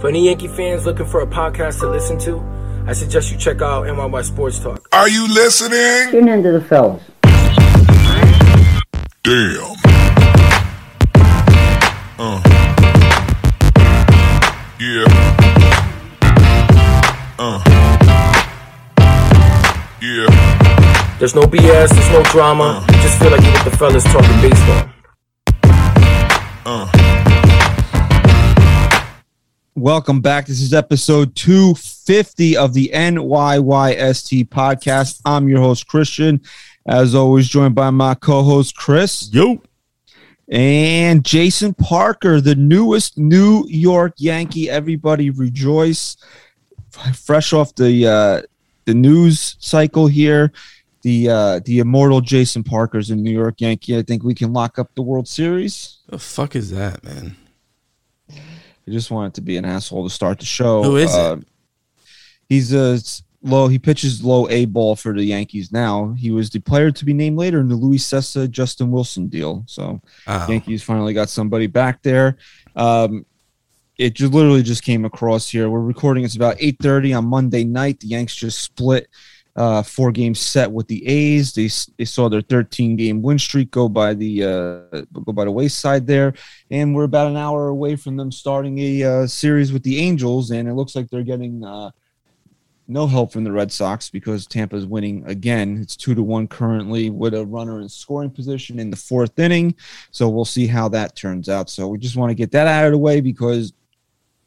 For any Yankee fans looking for a podcast to listen to, I suggest you check out NYY Sports Talk. Are you listening? Tune into the fellas. Damn. Uh. Yeah. Uh. Yeah. There's no BS, there's no drama. You just feel like you're with the fellas talking baseball. Uh. Welcome back. This is episode 250 of the NYYST podcast. I'm your host, Christian. As always, joined by my co host, Chris. Yo. And Jason Parker, the newest New York Yankee. Everybody rejoice. Fresh off the uh, the news cycle here. The uh, the immortal Jason Parker's a New York Yankee. I think we can lock up the World Series. The fuck is that, man? I just wanted to be an asshole to start the show. Who is it? Uh, He's a low. He pitches low A ball for the Yankees now. He was the player to be named later in the Luis Cessa Justin Wilson deal. So Oh. Yankees finally got somebody back there. Um, it just literally just came across here. We're recording. It's about eight thirty on Monday night. The Yanks just split uh, four game set with the A's. They they saw their thirteen game win streak go by the uh, go by the wayside there, and we're about an hour away from them starting a uh, series with the Angels. And it looks like they're getting. Uh, no help from the Red Sox because Tampa's winning again. It's two to one currently with a runner in scoring position in the fourth inning. So we'll see how that turns out. So we just want to get that out of the way because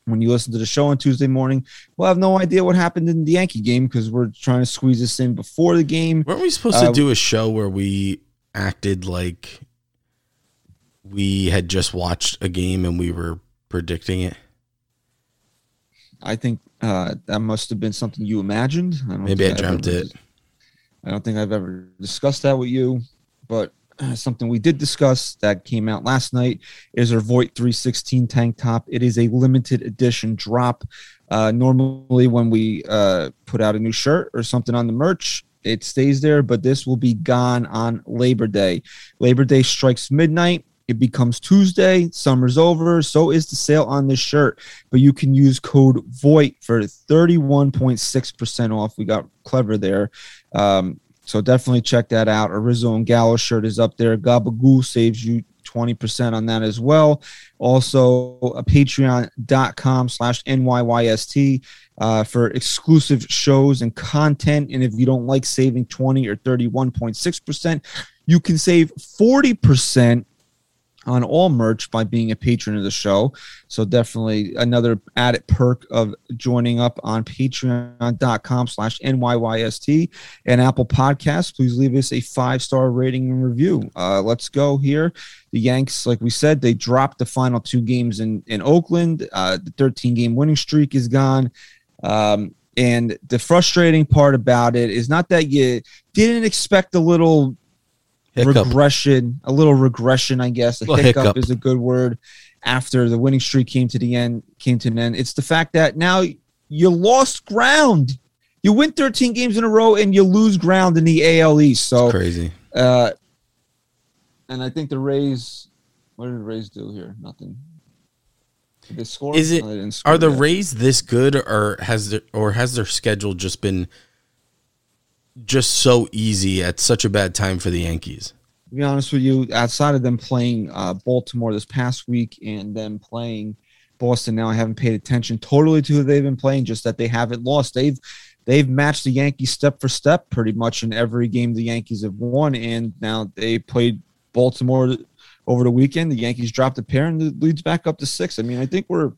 when you listen to the show on Tuesday morning, we'll have no idea what happened in the Yankee game because we're trying to squeeze this in before the game. Weren't we supposed to Uh, do a show where we acted like we had just watched a game and we were predicting it? I think uh, that must have been something you imagined. I don't Maybe I dreamt ever- it. I don't think I've ever discussed that with you, but uh, something we did discuss that came out last night is our Voit 316 tank top. It is a limited edition drop. Uh, normally, when we uh, put out a new shirt or something on the merch, it stays there, but this will be gone on Labor Day. Labor Day strikes midnight. It becomes Tuesday. Summer's over. So is the sale on this shirt. But you can use code VOIT for 31.6% off. We got clever there. Um, so definitely check that out. A Rizzo and Gallo shirt is up there. Gabagoo saves you 20% on that as well. Also, a patreon.com slash NYYST uh, for exclusive shows and content. And if you don't like saving 20 or 31.6%, you can save 40% on all merch by being a patron of the show. So definitely another added perk of joining up on patreon.com slash NYYST and Apple Podcasts. Please leave us a five-star rating and review. Uh, let's go here. The Yanks, like we said, they dropped the final two games in, in Oakland. Uh, the 13-game winning streak is gone. Um, and the frustrating part about it is not that you didn't expect a little Hiccup. regression, a little regression, I guess. A Little hiccup, hiccup. is a good word. After the winning streak came to the end, came to an end. It's the fact that now you lost ground. You win 13 games in a row and you lose ground in the AL East. So, Crazy. uh, and I think the Rays. What did the Rays do here? Nothing. Did they score? Is it- No, score Are the yet. Rays this good, or has their or has their schedule just been just so easy at such a bad time for the Yankees? to be honest with you, outside of them playing uh, Baltimore this past week and them playing Boston now, I haven't paid attention totally to who they've been playing. Just that they haven't lost. They've they've matched the Yankees step for step pretty much in every game the Yankees have won, and now they played Baltimore over the weekend. The Yankees dropped a pair and the leads back up to six. I mean, I think we're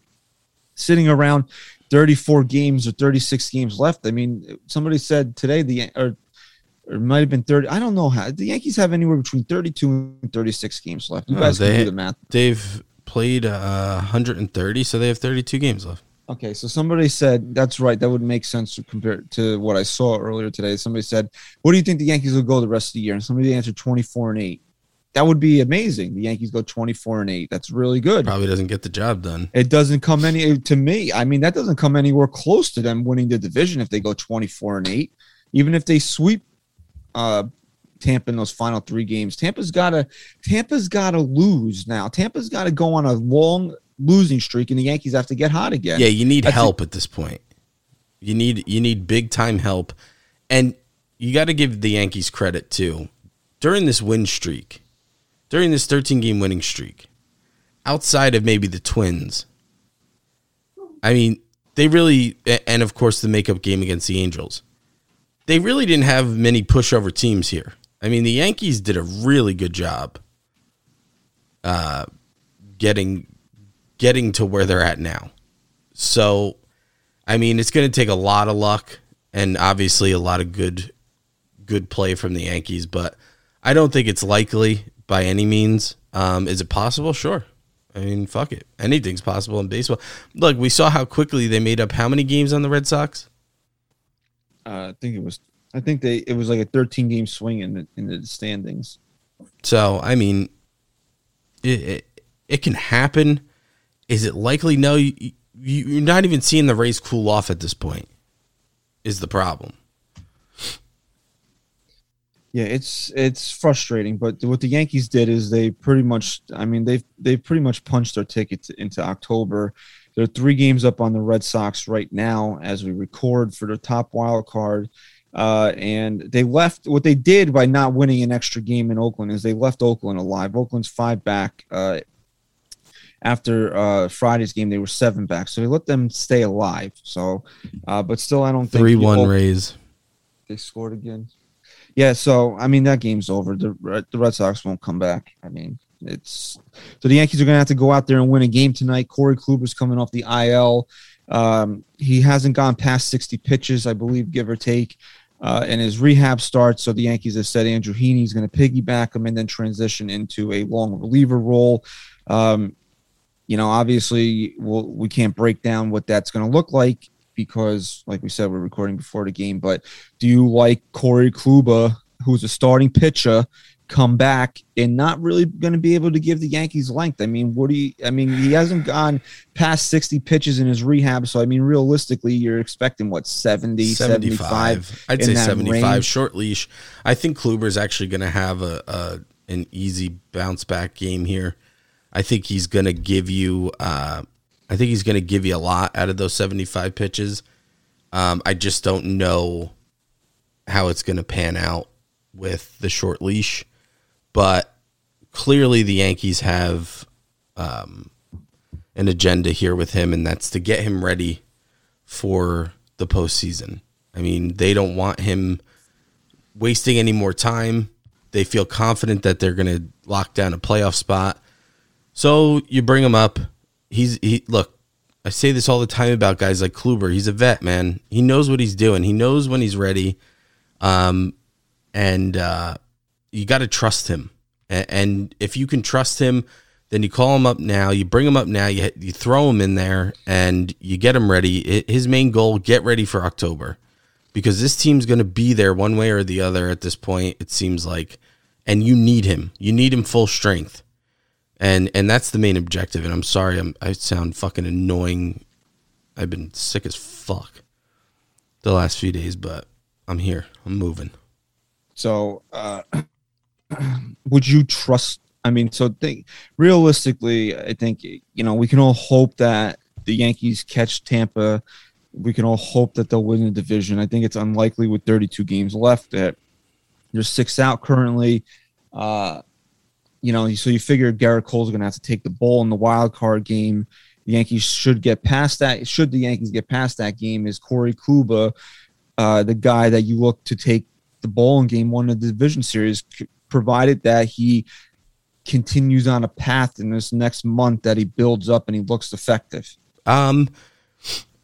sitting around 34 games or 36 games left. I mean, somebody said today the or or it might have been 30. I don't know how the Yankees have anywhere between 32 and 36 games left. You Oh, guys can they- do the math. They've played uh, 130, so they have 32 games left. Okay, so somebody said that's right. That would make sense to compare to what I saw earlier today. Somebody said, "What do you think the Yankees will go the rest of the year?" And somebody answered 24 and 8. That would be amazing. The Yankees go 24 and 8. That's really good. Probably doesn't get the job done. It doesn't come any to me. I mean, that doesn't come anywhere close to them winning the division if they go 24 and 8. Even if they sweep uh Tampa in those final three games. Tampa's gotta Tampa's gotta lose now. Tampa's gotta go on a long losing streak, and the Yankees have to get hot again. Yeah, you need That's help at this point. You need you need big time help, and you got to give the Yankees credit too. During this win streak, during this 13 game winning streak, outside of maybe the Twins, I mean, they really, and of course the makeup game against the Angels, they really didn't have many pushover teams here. I mean, the Yankees did a really good job uh, getting getting to where they're at now. So, I mean, it's going to take a lot of luck and obviously a lot of good good play from the Yankees, but I don't think it's likely by any means. Um, is it possible? Sure. I mean, fuck it. Anything's possible in baseball. Look, we saw how quickly they made up how many games on the Red Sox? Uh, I think it was. I think they it was like a 13 game swing in the in the standings. So, I mean, it it, it can happen. Is it likely? No, you, you, you're not even seeing the Rays cool off at this point. Is the problem? Yeah, it's it's frustrating, but what the Yankees did is they pretty much. I mean, they've they've pretty much punched their ticket into October. They're three games up on the Red Sox right now as we record for the top wild card. Uh, and they left what they did by not winning an extra game in Oakland is they left Oakland alive. Oakland's five back. Uh, after uh, Friday's game, they were seven back, so they let them stay alive. So, uh, but still, I don't think Three one Rays. They scored again. Yeah, so I mean that game's over. The Red- the Red Sox won't come back. I mean it's so the Yankees are going to have to go out there and win a game tonight. Corey Kluber's coming off the IL. Um, he hasn't gone past 60 pitches, I believe, give or take. Uh, and his rehab starts. So the Yankees have said Andrew Heaney's going to piggyback him and then transition into a long reliever role. Um, you know, obviously, we'll, we can't break down what that's going to look like because, like we said, we're recording before the game. But do you like Corey Kluber, who's a starting pitcher, come back and not really going to be able to give the Yankees length? I mean, what do you? I mean, he hasn't gone past 60 pitches in his rehab. So, I mean, realistically, you're expecting what 70, 75? 75. I'd say 75 range? short leash. I think Kluber's actually going to have a, a an easy bounce back game here. I think he's going to give you uh, I think he's going to give you a lot out of those 75 pitches. Um, I just don't know how it's going to pan out with the short leash, but clearly the Yankees have um, an agenda here with him, and that's to get him ready for the postseason. I mean, they don't want him wasting any more time. They feel confident that they're going to lock down a playoff spot. So you bring him up. He's he look. I say this all the time about guys like Kluber. He's a vet, man. He knows what he's doing. He knows when he's ready. Um, and uh, you got to trust him. And, and if you can trust him, then you call him up now. You bring him up now. You you throw him in there, and you get him ready. His main goal: get ready for October, because this team's going to be there one way or the other at this point. It seems like, and you need him. You need him full strength, and and that's the main objective. And I'm sorry, I'm I sound fucking annoying. I've been sick as fuck the last few days, but I'm here. I'm moving. So, uh, would you trust? I mean, so think realistically, I think you know we can all hope that the Yankees catch Tampa. We can all hope that they'll win the division. I think it's unlikely with 32 games left. That there's six out currently. Uh, you know, so you figure Gerrit Cole's going to have to take the ball in the wild card game. The Yankees should get past that. Should the Yankees get past that game, is Corey Kluber uh, the guy that you look to take the ball in game one of the division series, provided that he continues on a path in this next month that he builds up and he looks effective. Um,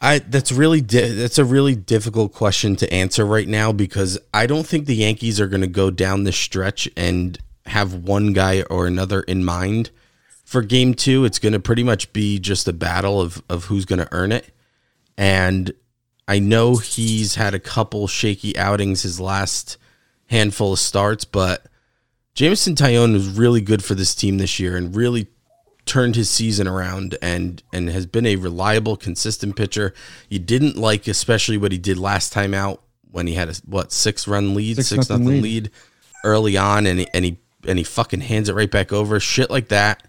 I that's really di- that's a really difficult question to answer right now because I don't think the Yankees are going to go down this stretch and have one guy or another in mind for game two. It's going to pretty much be just a battle of of who's going to earn it, and I know he's had a couple shaky outings his last handful of starts, but Jameson Taillon was really good for this team this year and really turned his season around and and has been a reliable, consistent pitcher. You didn't like especially what he did last time out when he had a what six run lead, Six six, nothing nothing lead. lead. early on, and he, and he and he fucking hands it right back over. Shit like that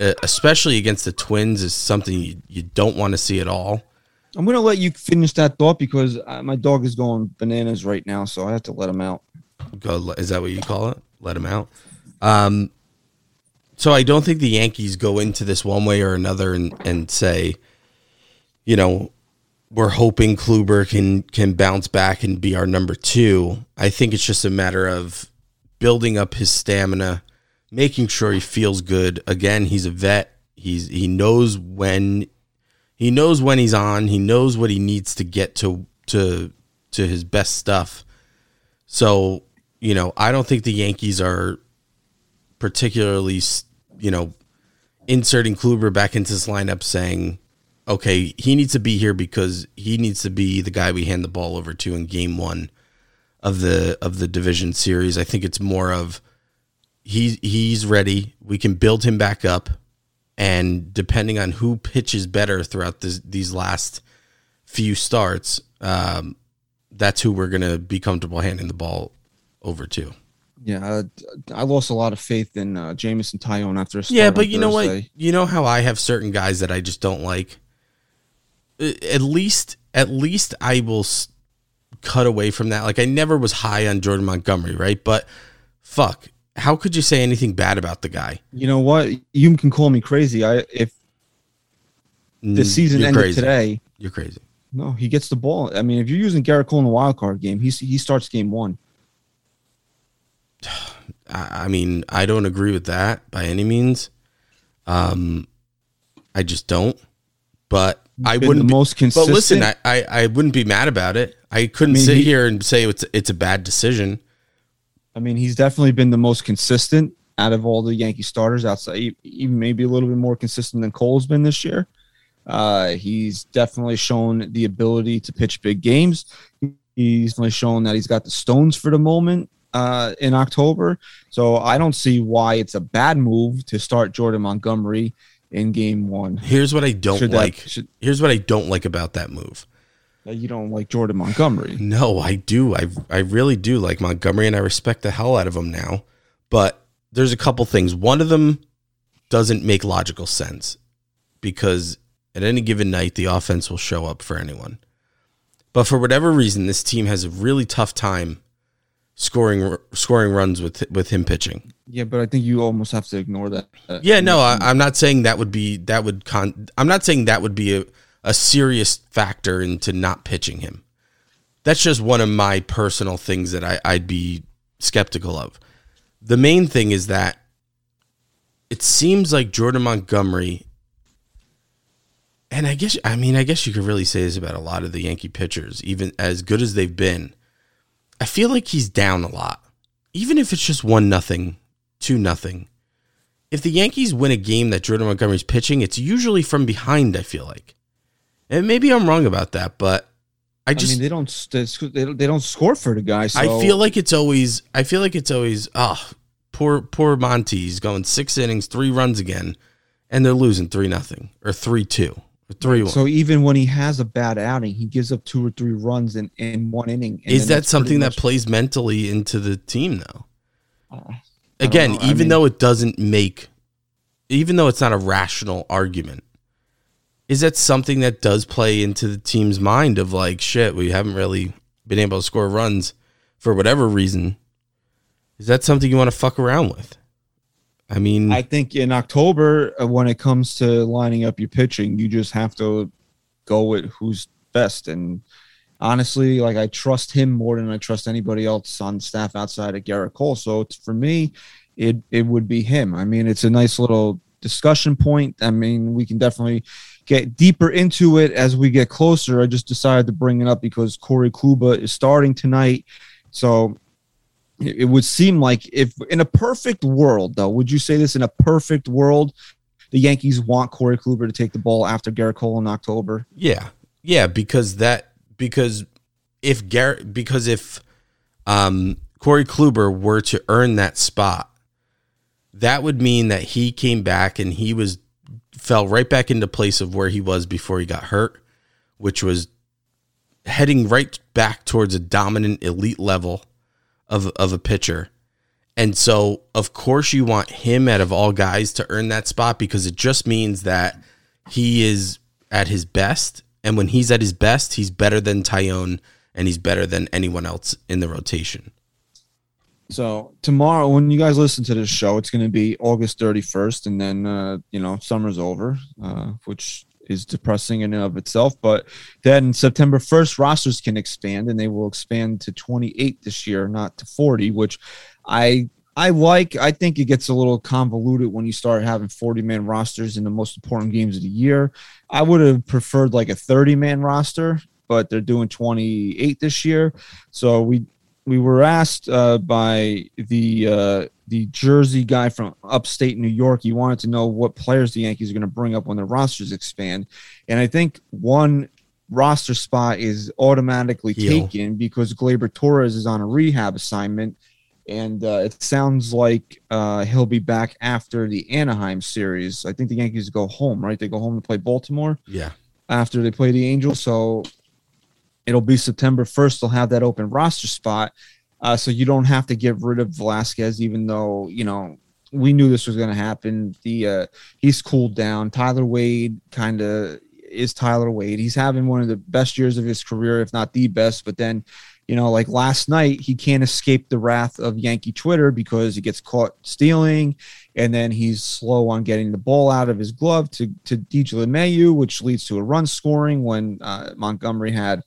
uh, especially against the Twins, is something you, you don't want to see at all. I'm gonna let you finish that thought because uh, my dog is going bananas right now, so I have to let him out. Go, is that what you call it? Let him out. Um, so I don't think the Yankees go into this one way or another and, and say, you know, we're hoping Kluber can can bounce back and be our number two. I think it's just a matter of building up his stamina, making sure he feels good. Again, he's a vet. He's he knows when he knows when he's on. He knows what he needs to get to to to his best stuff. So, you know, I don't think the Yankees are particularly, you know, inserting Kluber back into this lineup saying, okay, he needs to be here because he needs to be the guy we hand the ball over to in game one of the of the division series. I think it's more of he's he's ready. We can build him back up, and depending on who pitches better throughout this, these last few starts, um, that's who we're gonna be comfortable handing the ball over to. Yeah, uh, I lost a lot of faith in uh, Jameson Taillon after a start Yeah, but you know what? You know how I have certain guys that I just don't like. At least, at least I will s- cut away from that. Like I never was high on Jordan Montgomery, right? But fuck, how could you say anything bad about the guy? You know what? You can call me crazy. I if the Mm, season you're ended crazy. today, You're crazy. no, he gets the ball. I mean, if you're using Gerrit Cole in the wild card game, he's he starts game one. I, I mean, I don't agree with that by any means. Um, I just don't. But I wouldn't. the most But listen, I, I, I wouldn't be mad about it. I couldn't I mean, sit he- here and say it's it's a bad decision. I mean, he's definitely been the most consistent out of all the Yankee starters. Outside, even maybe a little bit more consistent than Cole's been this year. Uh, he's definitely shown the ability to pitch big games. He's definitely shown that he's got the stones for the moment uh, in October. So I don't see why it's a bad move to start Jordan Montgomery in Game One. Here's what I don't Should that- like. should- Here's what I don't like about that move. that you don't like Jordan Montgomery. No, I do. I I really do like Montgomery, and I respect the hell out of him now. But there's a couple things. One of them doesn't make logical sense because at any given night, the offense will show up for anyone. But for whatever reason, this team has a really tough time scoring scoring runs with with him pitching. Yeah, but I think you almost have to ignore that. Uh, Yeah, no, I, I'm not saying that would be that would con. I'm not saying that would be a, a serious factor into not pitching him. That's just one of my personal things that I, I'd be skeptical of. The main thing is that it seems like Jordan Montgomery, and I guess I mean I guess you could really say this about a lot of the Yankee pitchers, even as good as they've been. I feel like he's down a lot, even if it's just one nothing, two nothing if the Yankees win a game that Jordan Montgomery's pitching, it's usually from behind. I feel like, and maybe I'm wrong about that, but I I just mean, they don't they don't, they don't score for the guy. So I feel like it's always I feel like it's always oh poor poor Monty. He's going six innings, three runs again, and they're losing three nothing or three two three one. So even when he has a bad outing, he gives up two or three runs in, in one inning. Is that something that plays mentally into the team though? Uh, Again, even mean- though it doesn't make, even though it's not a rational argument, is that something that does play into the team's mind of like, shit, we haven't really been able to score runs for whatever reason? Is that something you want to fuck around with? I mean, I think in October, uh, when it comes to lining up your pitching, you just have to go with who's best. And honestly, like I trust him more than I trust anybody else on staff outside of Gerrit Cole. So for me, it it would be him. I mean, it's a nice little discussion point. I mean, we can definitely get deeper into it as we get closer. I just decided to bring it up because Corey Kluber is starting tonight. So it would seem like if in a perfect world, though, would you say this in a perfect world, the Yankees want Corey Kluber to take the ball after Gerrit Cole in October? Yeah, yeah, because that because if Gerrit because if um, Corey Kluber were to earn that spot, that would mean that he came back and he was fell right back into place of where he was before he got hurt, which was heading right back towards a dominant elite level of of a pitcher. And so, of course, you want him out of all guys to earn that spot because it just means that he is at his best. And when he's at his best, he's better than Taillon and he's better than anyone else in the rotation. So tomorrow, when you guys listen to this show, it's going to be August 31st, and then uh, you know summer's over, uh, which is depressing in and of itself. But then September 1st, rosters can expand, and they will expand to 28 this year, not to 40, which I I like. I think it gets a little convoluted when you start having 40 man rosters in the most important games of the year. I would have preferred like a 30 man roster, but they're doing 28 this year. So we we were asked uh, by the uh, the Jersey guy from upstate New York. He wanted to know what players the Yankees are going to bring up when their rosters expand, and I think one roster spot is automatically Gil. taken because Gleyber Torres is on a rehab assignment, and uh, it sounds like uh, he'll be back after the Anaheim series. I think the Yankees go home, right? They go home to play Baltimore Yeah. after they play the Angels. So it'll be September 1st. They'll have that open roster spot. Uh, so you don't have to get rid of Velazquez, even though, you know, we knew this was going to happen. The uh, he's cooled down. Tyler Wade kind of is Tyler Wade. He's having one of the best years of his career, if not the best. But then, you know, like last night, he can't escape the wrath of Yankee Twitter because he gets caught stealing, and then he's slow on getting the ball out of his glove to to DJ LeMahieu, which leads to a run scoring when uh, Montgomery had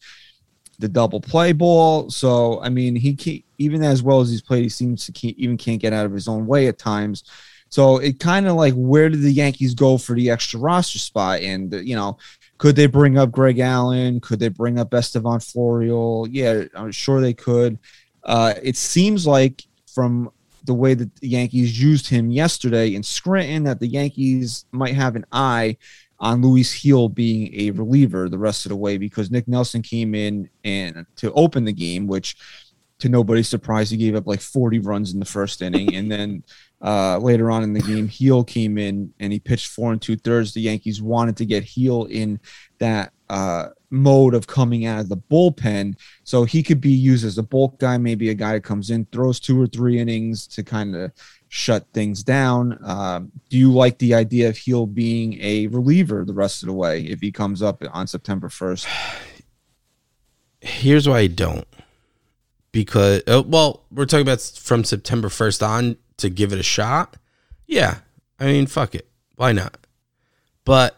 the double play ball. So I mean, he can't, even as well as he's played, he seems to can't, even can't get out of his own way at times. So it kind of like where did the Yankees go for the extra roster spot? And uh, you know, could they bring up Greg Allen? Could they bring up Estevan Florial? Yeah, I'm sure they could. Uh, it seems like from the way that the Yankees used him yesterday in Scranton that the Yankees might have an eye on Luis Gil being a reliever the rest of the way because Nick Nelson came in and to open the game, which to nobody's surprise, he gave up like 40 runs in the first inning. And then uh, later on in the game, Gil came in and he pitched four and two thirds. The Yankees wanted to get Gil in that uh, mode of coming out of the bullpen. So he could be used as a bulk guy, maybe a guy that comes in, throws two or three innings to kind of shut things down. Um, do you like the idea of Gil being a reliever the rest of the way if he comes up on September 1st? Here's why I don't. Because, uh, well, we're talking about from September 1st on to give it a shot. Yeah. I mean, fuck it. Why not? But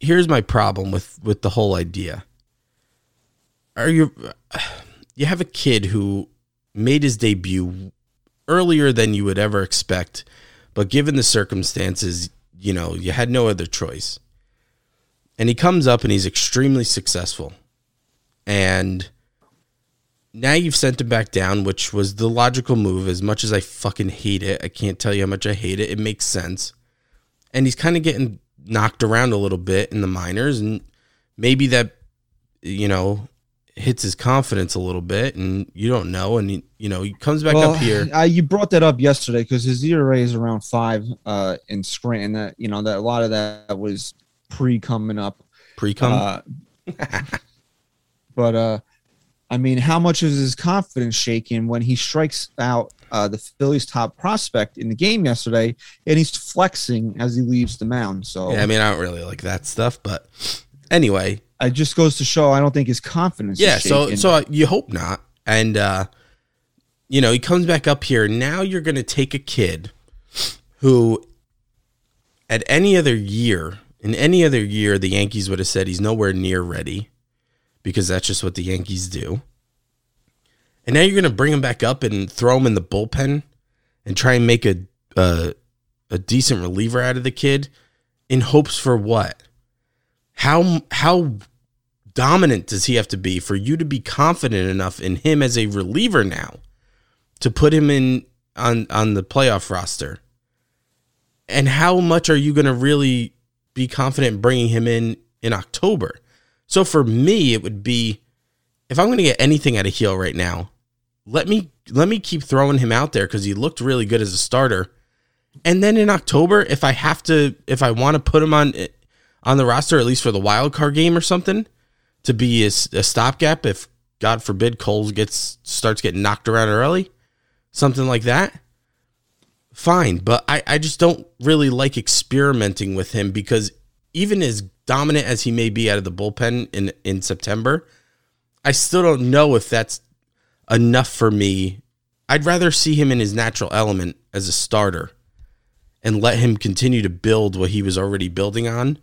here's my problem with with the whole idea. Are you you have a kid who made his debut earlier than you would ever expect, but given the circumstances, you know, you had no other choice. And he comes up and he's extremely successful. And now you've sent him back down, which was the logical move. As much as I fucking hate it, I can't tell you how much I hate it. It makes sense. And he's kind of getting knocked around a little bit in the minors, and maybe that, you know, hits his confidence a little bit, and you don't know. And he, you know, he comes back Well, up here. Uh, you brought that up yesterday because his ERA is around five uh, in Scranton. That you know that a lot of that was pre coming up. Pre cum. Uh, but uh, I mean, how much is his confidence shaken when he strikes out uh, the Phillies' top prospect in the game yesterday, and he's flexing as he leaves the mound? So yeah, I mean, I don't really like that stuff, but anyway, it just goes to show I don't think his confidence. yeah. is So, so you hope not, and uh, you know, he comes back up here. Now you're going to take a kid who, at any other year, in any other year, the Yankees would have said he's nowhere near ready because that's just what the Yankees do. And now you're going to bring him back up and throw him in the bullpen and try and make a a, a decent reliever out of the kid in hopes for what? How how dominant does he have to be for you to be confident enough in him as a reliever now to put him in on on the playoff roster? And how much are you going to really be confident bringing him in in October? So for me, it would be if I'm going to get anything out of Gil right now, let me let me keep throwing him out there because he looked really good as a starter. And then in October, if I have to, if I want to put him on on the roster at least for the wild card game or something to be a, a stopgap, if God forbid Coles gets starts getting knocked around early, something like that, fine. But I, I just don't really like experimenting with him because even as dominant as he may be out of the bullpen in, in September, I still don't know if that's enough for me. I'd rather see him in his natural element as a starter and let him continue to build what he was already building on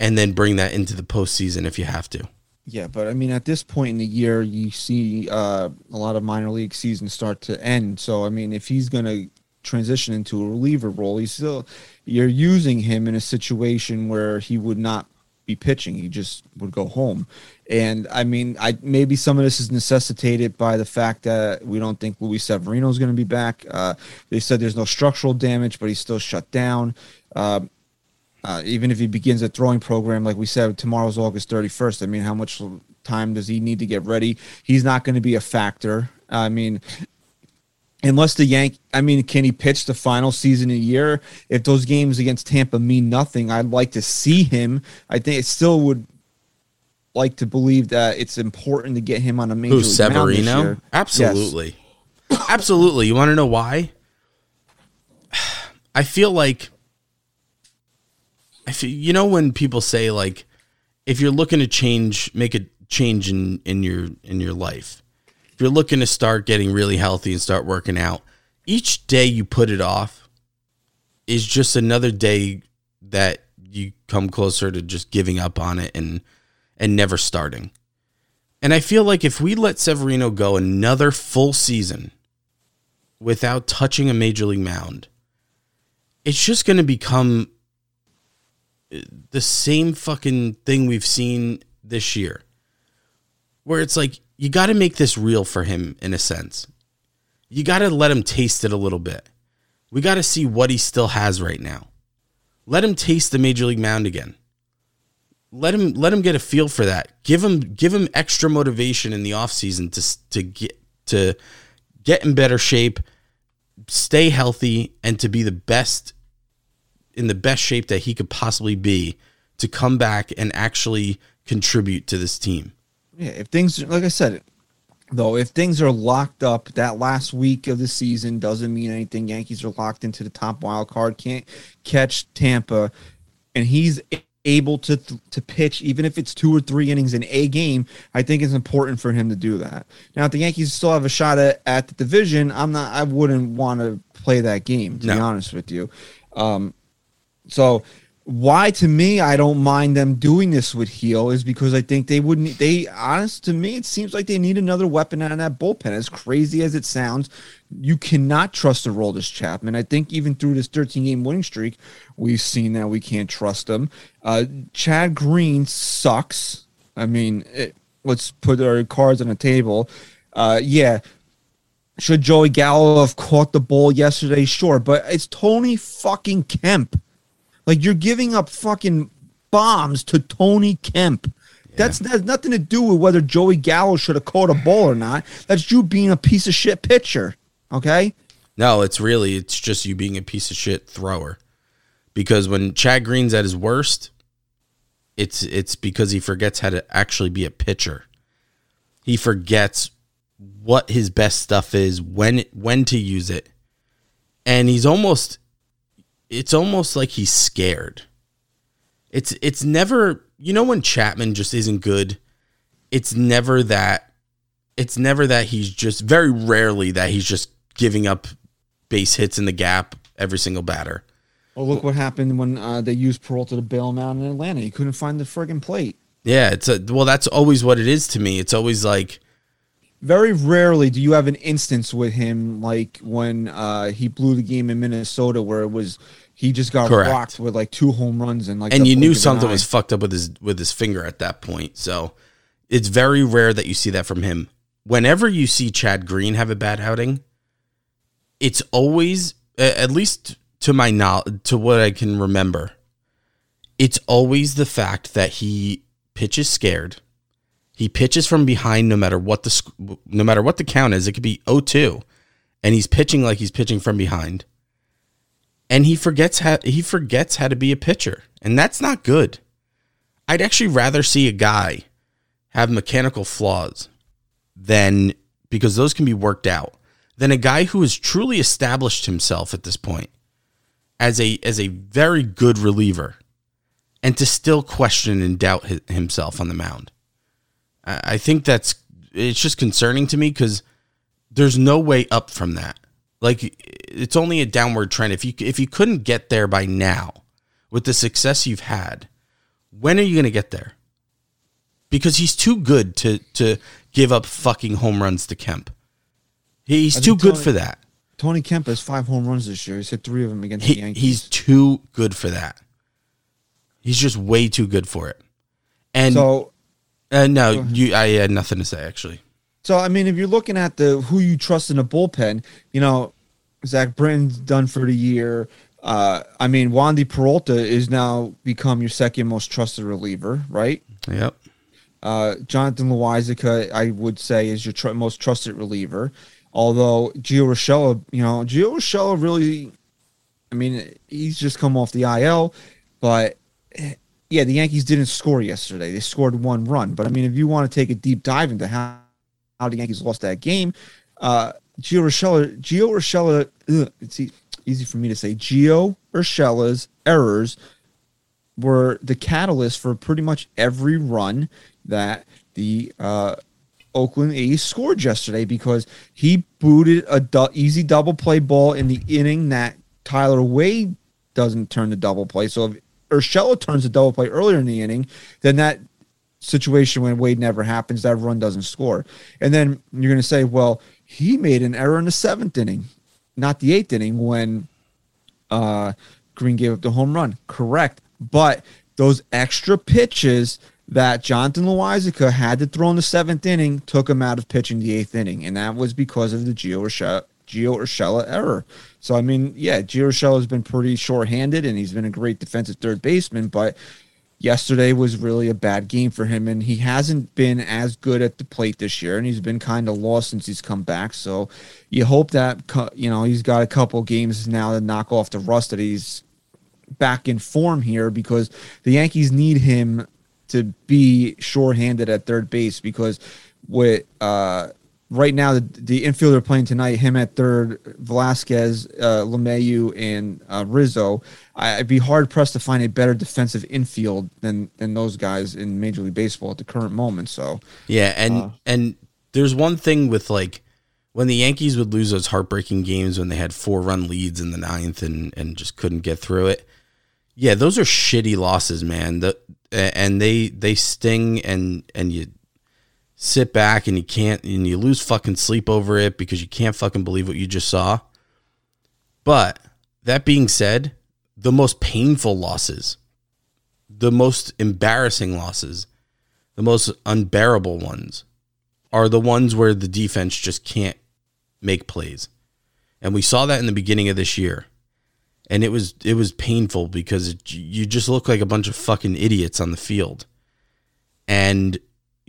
and then bring that into the postseason if you have to. Yeah, but I mean, at this point in the year, you see uh, a lot of minor league seasons start to end. So, I mean, if he's going to transition into a reliever role, he's still you're using him in a situation where he would not be pitching; he just would go home. And I mean, I maybe some of this is necessitated by the fact that we don't think Luis Severino is going to be back. Uh, they said there's no structural damage, but he's still shut down. Uh, uh, even if he begins a throwing program, like we said, tomorrow's August 31st. I mean, how much time does he need to get ready? He's not going to be a factor. I mean, unless the Yank, I mean, can he pitch the final season of the year? If those games against Tampa mean nothing, I'd like to see him. I think it still would like to believe that it's important to get him on a major Who, league mound this Severino? year. Absolutely. Absolutely. You want to know why? I feel like I feel you know when people say like if you're looking to change make a change in in your in your life. If you're looking to start getting really healthy and start working out, each day you put it off is just another day that you come closer to just giving up on it and and never starting. And I feel like if we let Severino go another full season without touching a major league mound, it's just going to become the same fucking thing we've seen this year. Where it's like, you got to make this real for him in a sense. You got to let him taste it a little bit. We got to see what he still has right now. Let him taste the major league mound again let him let him get a feel for that. Give him give him extra motivation in the offseason to to get to get in better shape, stay healthy and to be the best in the best shape that he could possibly be to come back and actually contribute to this team. Yeah, if things like I said, though, if things are locked up, that last week of the season doesn't mean anything. Yankees are locked into the top wild card, can't catch Tampa, and he's able to to pitch even if it's two or three innings in a game i think it's important for him to do that now if the yankees still have a shot at, at the division i'm not i wouldn't want to play that game to No. be honest with you um so why to me I don't mind them doing this with Gil is because I think they wouldn't they honest to me it seems like they need another weapon out of that bullpen. As crazy as it sounds you cannot trust the Aroldis Chapman. I think even through this 13 game winning streak we've seen that we can't trust him uh, Chad Green sucks. I mean it, let's put our cards on the table. Uh, yeah should Joey Gallo have caught the ball yesterday? Sure, but it's Tony fucking Kemp. Like you're giving up fucking bombs to Tony Kemp. That's that has nothing to do with whether Joey Gallo should have caught a ball or not. That's you being a piece of shit pitcher. Okay? No, it's really it's just you being a piece of shit thrower. Because when Chad Green's at his worst, it's it's because he forgets how to actually be a pitcher. He forgets what his best stuff is, when when to use it. And he's almost it's almost like he's scared. It's it's never you know when Chapman just isn't good, it's never that it's never that he's just very rarely that he's just giving up base hits in the gap every single batter. Well, look what happened when uh, they used Peralta to bail him out in Atlanta. He couldn't find the friggin' plate. Yeah, it's a well that's always what it is to me. It's always like Very rarely do you have an instance with him like when uh, he blew the game in Minnesota where it was he just got Correct. rocked with like two home runs and like and you knew something was fucked up with his with his finger at that point. So it's very rare that you see that from him. Whenever you see Chad Green have a bad outing, it's always at least to my knowledge, to what I can remember, it's always the fact that he pitches scared. He pitches from behind no matter what the no matter what the count is. It could be 0-2 and he's pitching like he's pitching from behind. And he forgets how he forgets how to be a pitcher. And that's not good. I'd actually rather see a guy have mechanical flaws than because those can be worked out than a guy who has truly established himself at this point as a as a very good reliever and to still question and doubt hi- himself on the mound. I think that's it's just concerning to me because there's no way up from that. Like it's only a downward trend. If you if you couldn't get there by now with the success you've had, when are you going to get there? Because he's too good to to give up fucking home runs to Kemp. He's too think good for that. Tony Kemp has five home runs this year. He's hit three of them against the Yankees. he's too good for that. He's just way too good for it. And so uh, no, you I had nothing to say actually. So I mean, if you're looking at the who you trust in a bullpen, you know, Zach Britton's done for the year. Uh, I mean, Wandy Peralta is now become your second most trusted reliever, right? Yep. Uh, Jonathan Loaisiga, I would say, is your tr- most trusted reliever. Although Gio Rochella, you know, Gio Rochella really, I mean, he's just come off the IL, but yeah, the Yankees didn't score yesterday. They scored one run, but I mean, if you want to take a deep dive into how how the Yankees lost that game, uh, Gio Rochella, Gio Rochella, ugh, it's easy for me to say, Gio Urshela's errors were the catalyst for pretty much every run that the uh, Oakland A's scored yesterday because he booted a du- easy double play ball in the inning that Tyler Wade doesn't turn the double play. So if Urshela turns the double play earlier in the inning, then that situation when Wade never happens, that run doesn't score. And then you're going to say, well, he made an error in the seventh inning, not the eighth inning when uh, Green gave up the home run. Correct. But those extra pitches that Jonathan Loaisiga had to throw in the seventh inning took him out of pitching the eighth inning. And that was because of the Gio Urshela, Gio Urshela error. So, I mean, yeah, Gio Urshela has been pretty short-handed and he's been a great defensive third baseman, but yesterday was really a bad game for him and he hasn't been as good at the plate this year and he's been kind of lost since he's come back. So you hope that you know he's got a couple games now to knock off the rust that he's back in form here because the Yankees need him to be short-handed at third base because with uh right now the, the infielder playing tonight him at third Velazquez uh LeMahieu and uh, Rizzo I, I'd be hard pressed to find a better defensive infield than than those guys in Major League Baseball at the current moment so Yeah, and Uh. and there's one thing with like when the Yankees would lose those heartbreaking games when they had four run leads in the ninth and and just couldn't get through it. Yeah, those are shitty losses, man. The and they they sting and and you sit back and you can't and you lose fucking sleep over it because you can't fucking believe what you just saw. But that being said, the most painful losses, the most embarrassing losses, the most unbearable ones are the ones where the defense just can't make plays. And we saw that in the beginning of this year. And it was it was painful because it, you just look like a bunch of fucking idiots on the field. And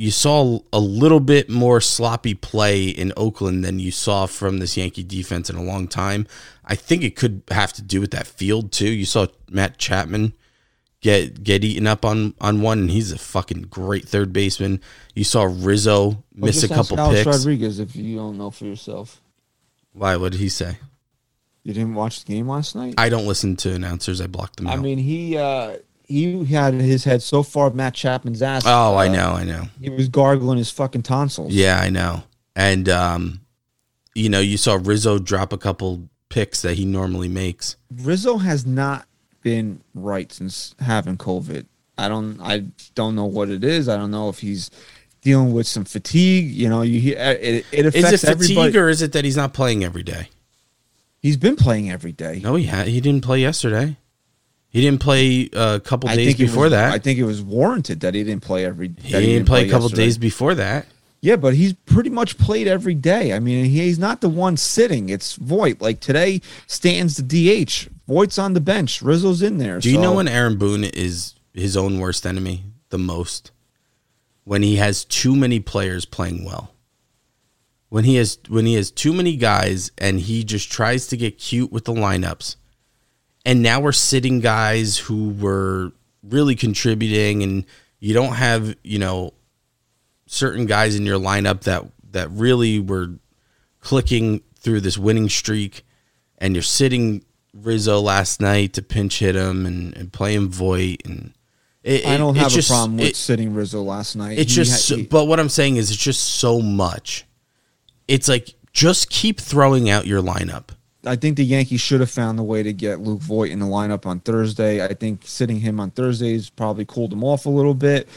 you saw a little bit more sloppy play in Oakland than you saw from this Yankee defense in a long time. I think it could have to do with that field too. You saw Matt Chapman get get eaten up on on one, and he's a fucking great third baseman. You saw Rizzo miss a couple Alex picks. Rodriguez if you don't know for yourself Why? What did he say? you didn't watch the game last night I don't listen to announcers. I block them out. I mean, he uh he had his head so far up Matt Chapman's ass. oh, I uh, know, I know. He was gargling his fucking tonsils. Yeah, I know. And um, you know, you saw Rizzo drop a couple picks that he normally makes. Rizzo has not been right since having COVID. I don't I don't know what it is. I don't know if he's dealing with some fatigue. You know, you hear it, it affects Is it fatigue everybody. or is it that he's not playing every day? He's been playing every day. No, he had. He didn't play yesterday. He didn't play a couple I days before was- that. I think it was warranted that he didn't play every. he that didn't play a couple yesterday. days before that. Yeah, but he's pretty much played every day. I mean, he's not the one sitting. It's Voit. Like today, stands the DH. Voit's on the bench. Rizzo's in there. Do you know when Aaron Boone is his own worst enemy the most? When he has too many players playing well. When he has when he has too many guys and he just tries to get cute with the lineups. And now we're sitting guys who were really contributing and you don't have, you know, certain guys in your lineup that that really were clicking through this winning streak, and you're sitting Rizzo last night to pinch hit him and, and play him Voit, and it, I don't it- have a just- problem with it- sitting Rizzo last night. it's He just, ha- he- but what I'm saying is, it's just so much. It's like just keep throwing out your lineup. I think the Yankees should have found a way to get Luke Voit in the lineup on Thursday. I think sitting him on Thursdays probably cooled him off a little bit.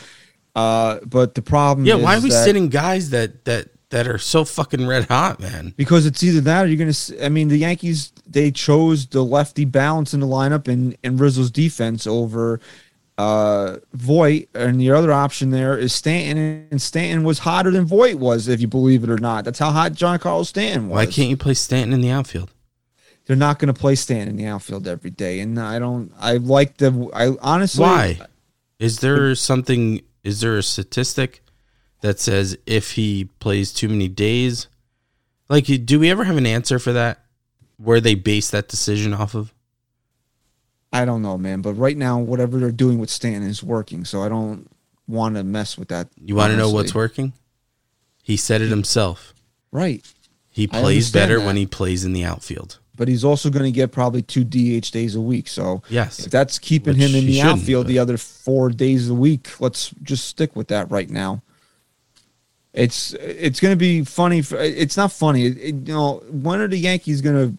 Uh, but the problem, Yeah, why are we sitting guys that that that are so fucking red hot, man? Because it's either that or you're gonna. I mean, the Yankees they chose the lefty balance in the lineup and and Rizzo's defense over uh Voit, and the other option there is Stanton, and Stanton was hotter than Voit was, if you believe it or not. That's how hot Giancarlo Stanton was. Why can't you play Stanton in the outfield? They're not going to play Stanton in the outfield every day, and I don't. I like the. I honestly. Why? Is there something? Is there a statistic that says if he plays too many days? Like, do we ever have an answer for that? Where they base that decision off of? I don't know, man. But right now, whatever they're doing with Stan is working, so I don't want to mess with that. You want to know what's working? He said it himself. Right. He plays better that. when he plays in the outfield. But he's also going to get probably two DH days a week. So Yes. if that's keeping him in the outfield but- the other four days a week, let's just stick with that right now. It's it's going to be funny. For, it's not funny. It- it- you know, when are the Yankees going to?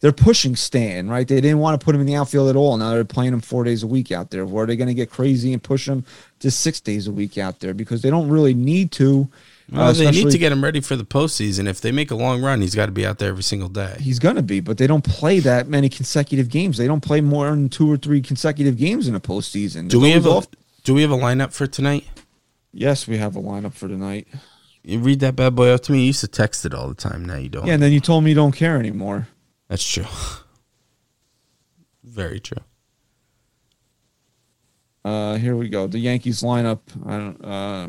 They're pushing Stan, right? They didn't want to put him in the outfield at all. Now they're playing him four days a week out there. Where are they going to get crazy and push him to six days a week out there because they don't really need to. Well, uh, they need to get him ready for the postseason. If they make a long run, he's got to be out there every single day. He's gonna be, but they don't play that many consecutive games. They don't play more than two or three consecutive games in a postseason. Do we have a Do we have a lineup for tonight? Yes, we have a lineup for tonight. You read that bad boy up to me. You used to text it all the time. Now you don't. Yeah, and then you told me you don't care anymore. That's true. Very true. Uh, here we go. The Yankees lineup. I don't. Uh,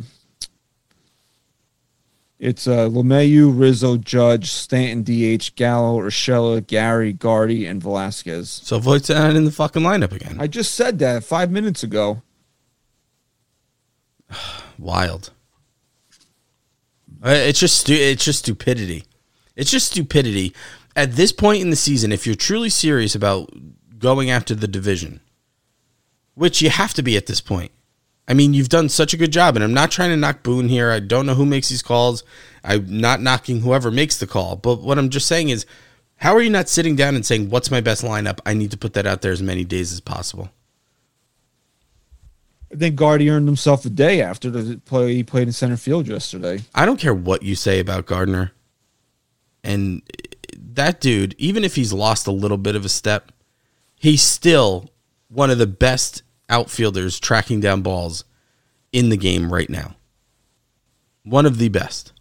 it's uh, LeMahieu, Rizzo, Judge, Stanton, DH, Gallo, Urshela, Gary, Gardy, and Velazquez. So Voit's not in the fucking lineup again. I just said that five minutes ago. Wild. Uh, It's just stu- it's just stupidity. It's just stupidity. At this point in the season, if you're truly serious about going after the division, which you have to be at this point. I mean, you've done such a good job, and I'm not trying to knock Boone here. I don't know who makes these calls. I'm not knocking whoever makes the call. But what I'm just saying is, how are you not sitting down and saying, "What's my best lineup? I need to put that out there as many days as possible." I think Gardy earned himself a day after the play he played in center field yesterday. I don't care what you say about Gardner. And that dude, even if he's lost a little bit of a step, he's still one of the best outfielders tracking down balls in the game right now. One of the best.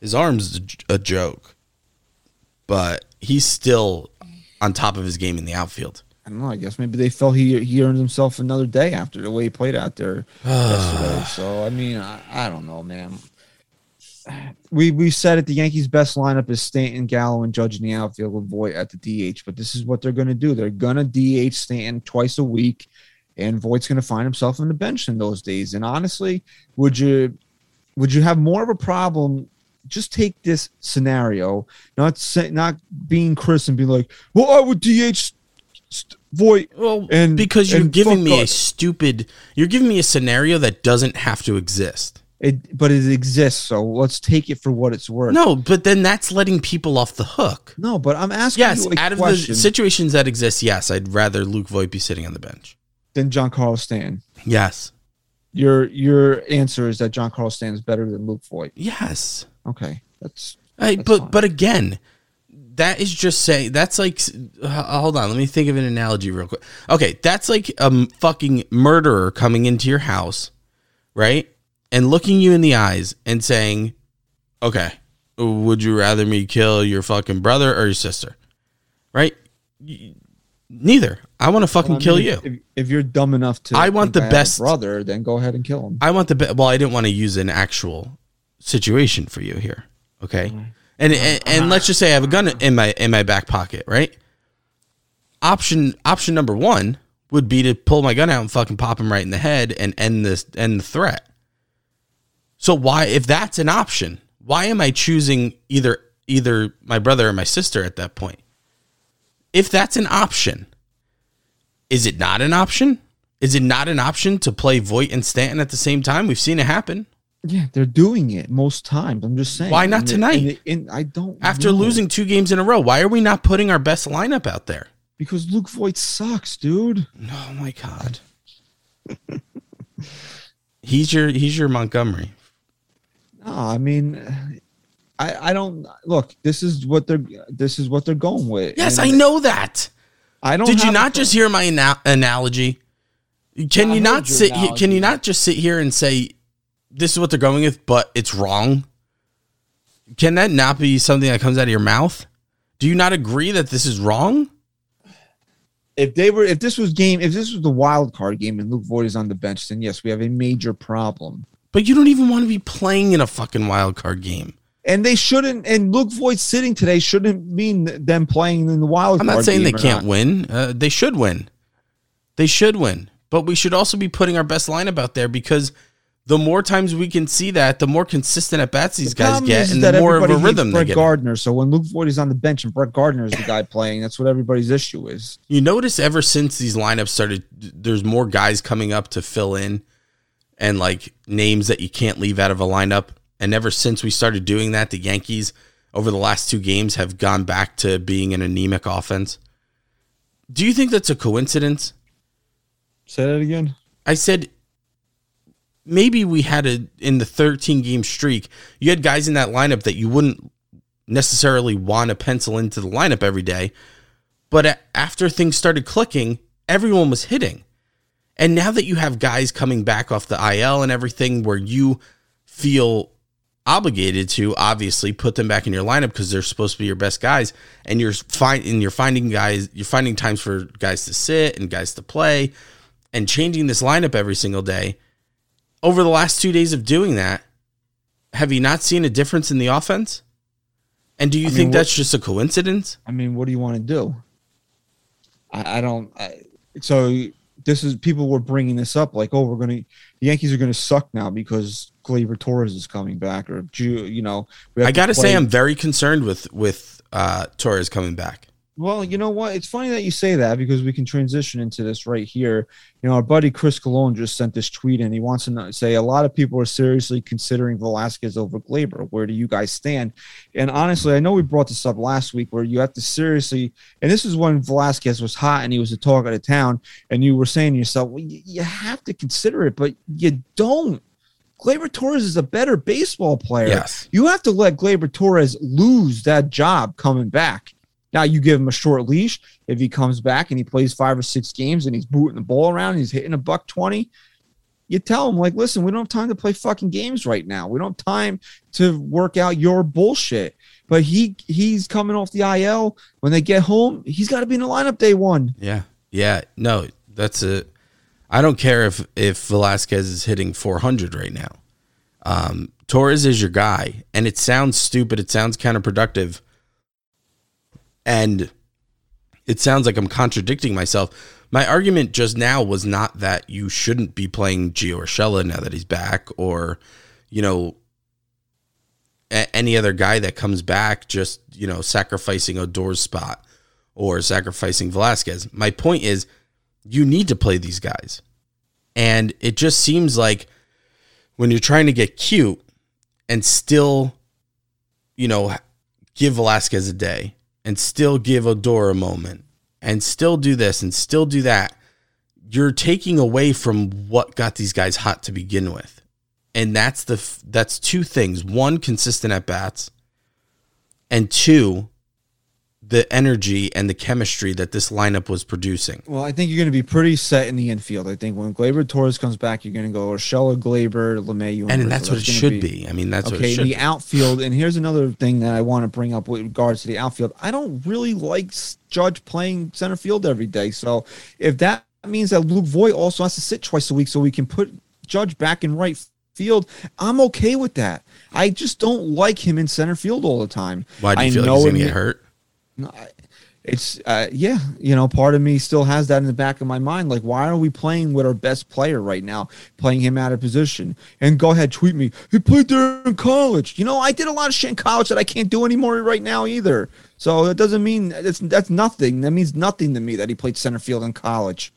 His arm's a joke, but he's still on top of his game in the outfield. I don't know. I guess maybe they felt he he earned himself another day after the way he played out there yesterday. So I mean, I, I don't know, man. We we said it. The Yankees' best lineup is Stanton, Gallo, and Judge in the outfield with at the DH. But this is what they're going to do. They're going to DH Stanton twice a week, and Voit's going to find himself on the bench in those days. And honestly, would you would you have more of a problem? Just take this scenario, not say, not being Chris and be like, "Well, I would DH St- Voit." Well, And- because you're and giving me a stupid, you're giving me a scenario that doesn't have to exist. It, but it exists, so let's take it for what it's worth. No, but then that's letting people off the hook. no, but I'm asking Yes, out of the situations that exist, yes, I'd rather Luke Voit be sitting on the bench. Than Giancarlo Stan. Yes, Your your answer is that Giancarlo Stan is better than Luke Voit. yes. Okay, that's Hey, That's but fine. but again, that is just saying that's like. uh, hold on, let me think of an analogy real quick. Okay, that's like a m- fucking murderer coming into your house, right, and looking you in the eyes and saying, "Okay, would you rather me kill your fucking brother or your sister?" Right? Neither. I want to fucking I mean, kill you. If, if you're dumb enough to, I want the a best- brother. Then go ahead and kill him. I want the best. well. I didn't want to use an actual situation for you here. Okay, mm-hmm. and, and and let's just say I have a gun in my in my back pocket, right? Option option number one would be to pull my gun out and fucking pop him right in the head and end this end the threat. So why, if that's an option, why am I choosing either either my brother or my sister at that point. If that's an option, is it not an option? Is it not an option to play Voit and Stanton at the same time? We've seen it happen. Yeah, they're doing it most times. I'm just saying. Why not And tonight? and the- and I don't After know. losing two games in a row, why are we not putting our best lineup out there? because Luke Voit sucks, dude. Oh my god. he's your he's your Montgomery. No, I mean, I I don't look. This is what they're this is what they're going with. Yes, And I know that. I don't. Did you not just hear my ana- analogy? Can I you not sit here, can you not just sit here and say this is what they're going with, but it's wrong? Can that not be something that comes out of your mouth? Do you not agree that this is wrong? if they were if this was game if this was the wild card game and Luke Voit is on the bench, then yes, we have a major problem. But you don't even want to be playing in a fucking wild card game. And they shouldn't. And Luke Voit sitting today shouldn't mean them playing in the wild. I'm not saying they can't not. win. Uh, they should win. They should win. But we should also be putting our best lineup out there because the more times we can see that, the more consistent at bats these The guys get, and the more of a rhythm they Brett get. Gardner. So when Luke Voit is on the bench and Brett Gardner is the guy playing, that's what everybody's issue is. You notice ever since these lineups started, there's more guys coming up to fill in and like names that you can't leave out of a lineup. And ever since we started doing that, the Yankees over the last two games have gone back to being an anemic offense. Do you think that's a coincidence? Say that again. I said maybe we had a in the 13 game streak, you had guys in that lineup that you wouldn't necessarily want to pencil into the lineup every day, but after things started clicking, everyone was hitting. And now that you have guys coming back off the IL and everything where you feel obligated to obviously put them back in your lineup because they're supposed to be your best guys and you're finding you're finding guys you're finding times for guys to sit and guys to play and changing this lineup every single day over the last two days of doing that have you not seen a difference in the offense and do you I mean, think what- that's just a coincidence I mean, what do you want to do? I, I don't. I, so this is people were bringing this up like, oh, we're gonna the Yankees are gonna suck now because Gleyber Torres is coming back, or you know, i gotta play- say i'm very concerned with with uh torres coming back Well, you know what? It's funny that you say that because we can transition into this right here. You know, our buddy Chris Cologne just sent this tweet and he wants to know, say a lot of people are seriously considering Velazquez over Gleyber. Where do you guys stand? And honestly, I know we brought this up last week where you have to seriously, and this is when Velazquez was hot and he was the talk of the town, and you were saying to yourself, well, you, you have to consider it, but you don't. Gleyber Torres is a better baseball player. Yes. You have to let Gleyber Torres lose that job coming back. Now you give him a short leash. If he comes back and he plays five or six games and he's booting the ball around, and he's hitting a buck twenty. You tell him like, listen, we don't have time to play fucking games right now. We don't have time to work out your bullshit. But he he's coming off the IL. When they get home, he's got to be in the lineup day one. Yeah. Yeah. No, that's a. I don't care if if Velazquez is hitting 400 right now. Um, Torres is your guy, and it sounds stupid. It sounds counterproductive, and it sounds like I'm contradicting myself. My argument just now was not that you shouldn't be playing Gio Urshela now that he's back, or you know, a- any other guy that comes back, just you know, sacrificing Odor's spot or sacrificing Velazquez. My point is, you need to play these guys, and it just seems like when you're trying to get cute and still, you know, give Velazquez a day and still give Odor a moment and still do this and still do that, you're taking away from what got these guys hot to begin with. And that's the that's two things. One, consistent at bats, and two, the energy and the chemistry that this lineup was producing. Well, I think you're going to be pretty set in the infield. I think when Gleyber Torres comes back, you're going to go Urshela, Gleyber, LeMay, And that's what it should be. I mean, that's what it okay, the outfield, and here's another thing that I want to bring up with regards to the outfield. I don't really like Judge playing center field every day. So if that means that Luke Voit also has to sit twice a week so we can put Judge back in right field, I'm okay with that. I just don't like him in center field all the time. Why do you I feel like know he's it going to get hurt? It's uh, yeah, you know, part of me still has that in the back of my mind. Like, why are we playing with our best player right now, playing him out of position? And go ahead, tweet me. He played there in college. You know, I did a lot of shit in college that I can't do anymore right now either. So that doesn't mean that's that's nothing. That means nothing to me that he played center field in college.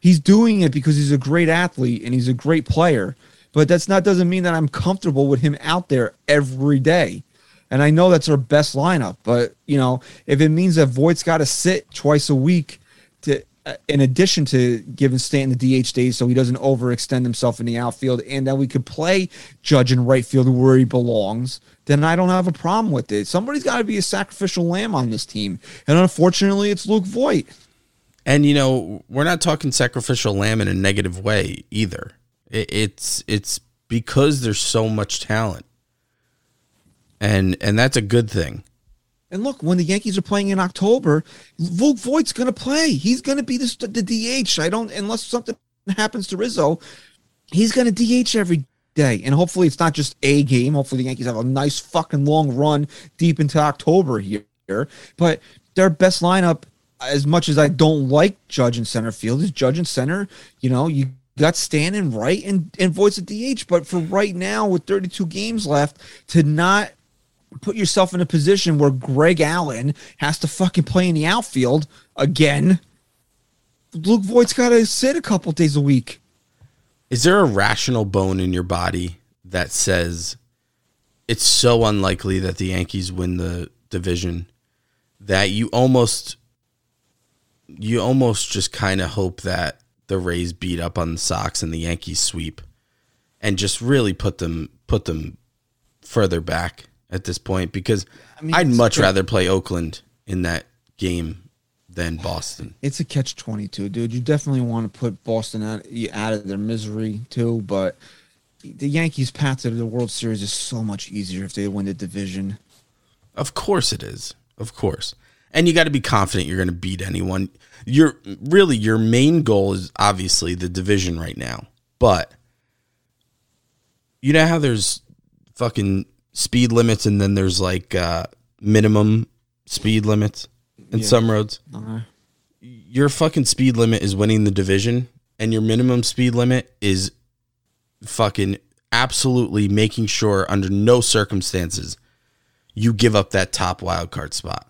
He's doing it because he's a great athlete and he's a great player. But that's not doesn't mean that I'm comfortable with him out there every day. And I know that's our best lineup, but you know, if it means that Voit's got to sit twice a week to, uh, in addition to giving Stanton the DH days, so he doesn't overextend himself in the outfield, and that we could play Judge in right field where he belongs, then I don't have a problem with it. Somebody's got to be a sacrificial lamb on this team, and unfortunately, it's Luke Voit. And you know, we're not talking sacrificial lamb in a negative way either. It's it's because there's so much talent and and that's a good thing. And look, when the Yankees are playing in October, Luke Voit's going to play. He's going to be the, the DH. I don't unless something happens to Rizzo, he's going to DH every day. And hopefully it's not just a game. Hopefully the Yankees have a nice fucking long run deep into October here. But their best lineup, as much as I don't like Judge in center field, is Judge in center. You know, you got Stanton right and and Voit's a DH. But for right now, with 32 games left, to not put yourself in a position where Greg Allen has to fucking play in the outfield again. Luke Voit's got to sit a couple days a week. Is there a rational bone in your body that says it's so unlikely that the Yankees win the division that you almost you almost just kind of hope that the Rays beat up on the Sox and the Yankees sweep and just really put them put them further back at this point because I mean, I'd much rather play Oakland in that game than Boston. It's a catch twenty two, dude. You definitely want to put Boston out, out of their misery too, but the Yankees' path to the World Series is so much easier if they win the division. Of course it is. Of course. And you got to be confident you're going to beat anyone. Your really your main goal is obviously the division right now. But you know how there's fucking speed limits and then there's like uh, minimum speed limits in yeah. some roads. Uh-huh. Your fucking speed limit is winning the division, and your minimum speed limit is fucking absolutely making sure under no circumstances you give up that top wild card spot.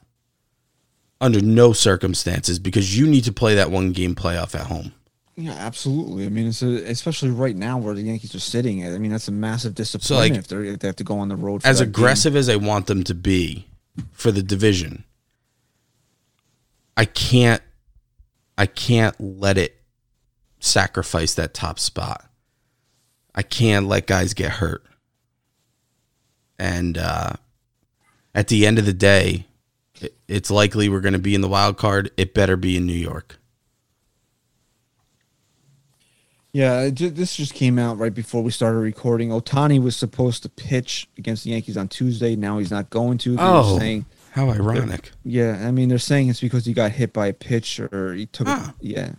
Under no circumstances, because you need to play that one game playoff at home. Yeah, absolutely. I mean, it's a, especially right now where the Yankees are sitting. I mean, that's a massive disappointment so like, if, they if they have to go on the road. as aggressive game. as I want them to be for the division, I can't. I can't let it sacrifice that top spot. I can't let guys get hurt. And uh, at the end of the day, it, it's likely we're going to be in the wild card. It better be in New York. Yeah, this just came out right before we started recording. Ohtani was supposed to pitch against the Yankees on Tuesday. Now he's not going to. They're oh, saying, how ironic. Yeah, I mean, they're saying it's because he got hit by a pitch or he took. Ah. A, yeah,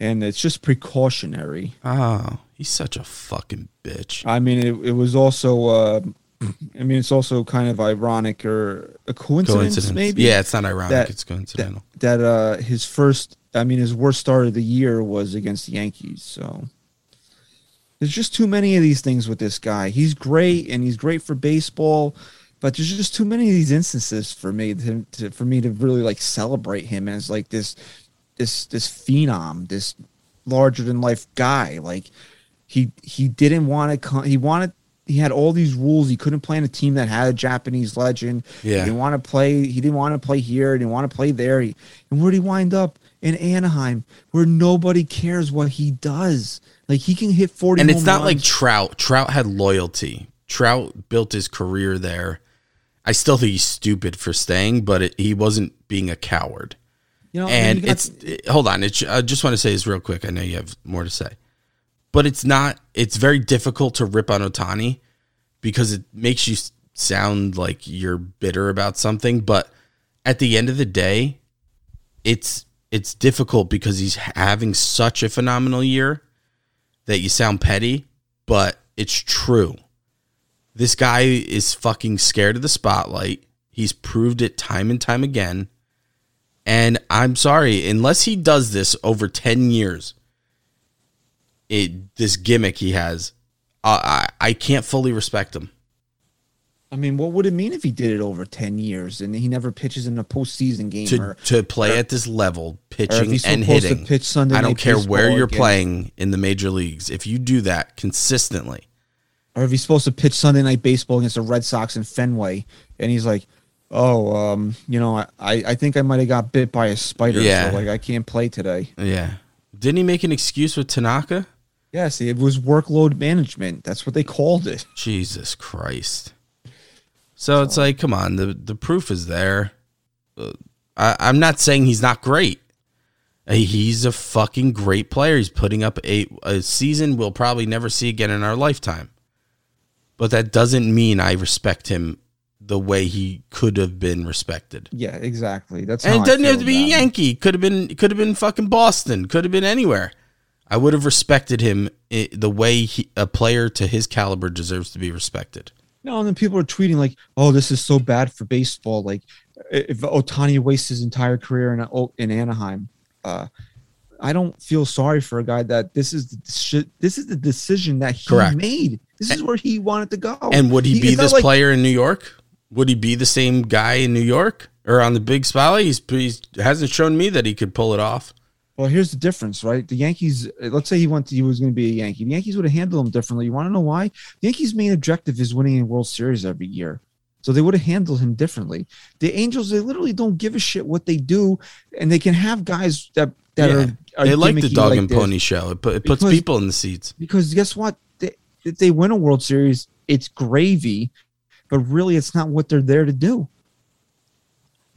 and it's just precautionary. Oh, he's such a fucking bitch. I mean, it, it was also. Uh, I mean, it's also kind of ironic or a coincidence, coincidence. maybe. Yeah, it's not ironic. That, it's coincidental. That, that uh, his first, I mean, his worst start of the year was against the Yankees. So there's just too many of these things with this guy. He's great and he's great for baseball, but there's just too many of these instances for me to, to for me to really like celebrate him as like this this this phenom, this larger than life guy. Like he he didn't want to come. He wanted he had all these rules. He couldn't play in a team that had a Japanese legend. Yeah. He didn't want to play. He didn't want to play here. He didn't want to play there. He, and where did he wind up? In Anaheim, where nobody cares what he does. Like he can hit 40 And it's not runs. like Trout. Trout had loyalty. Trout built his career there. I still think he's stupid for staying, but it, he wasn't being a coward. You know, and I mean, it's it, hold on. It's, I just want to say this real quick. I know you have more to say, but it's not. It's very difficult to rip on Ohtani because it makes you sound like you're bitter about something. But at the end of the day, it's it's difficult because he's having such a phenomenal year that you sound petty, but it's true. This guy is fucking scared of the spotlight. He's proved it time and time again. And I'm sorry, unless he does this over 10 years, it this gimmick he has, I I can't fully respect him. I mean, what would it mean if he did it over ten years and he never pitches in a postseason game? To or, to play at this level, pitching and hitting. pitch Sunday I don't care where you're again, playing in the major leagues. If you do that consistently, or if he's supposed to pitch Sunday Night Baseball against the Red Sox in Fenway, and he's like, "Oh, um, you know, I, I think I might have got bit by a spider, Yeah. so like I can't play today." yeah. Didn't he make an excuse with Tanaka? Yes, it was workload management. That's what they called it. Jesus Christ. So it's like, come on, the the proof is there. Uh, I, I'm not saying he's not great. Uh, He's a fucking great player. He's putting up a, a season we'll probably never see again in our lifetime. But that doesn't mean I respect him the way he could have been respected. Yeah, exactly. That's And it doesn't have to be. Yankee. Could have been could have been fucking Boston. Could have been anywhere. I would have respected him the way he, a player to his caliber deserves to be respected. No, and then people are tweeting like, "Oh, this is so bad for baseball." Like, if Ohtani wastes his entire career in in Anaheim, uh, I don't feel sorry for a guy that this is the deci- this is the decision that he Correct. made. This is where he wanted to go. And would he, be this like- player in New York? Would he be the same guy in New York or on the big spotlight? He's, he's hasn't shown me that he could pull it off. Well, here's the difference, right? The Yankees. Let's say he went to, he was going to be a Yankee. The Yankees would have handled him differently. You want to know why? The Yankees' main objective is winning a World Series every year, so they would have handled him differently. The Angels, they literally don't give a shit what they do, and they can have guys that that Yeah. are, are they like the dog like and this. pony show. It, put, it puts people in the seats. Because guess what? They, if they win a World Series, it's gravy, but really, it's not what they're there to do.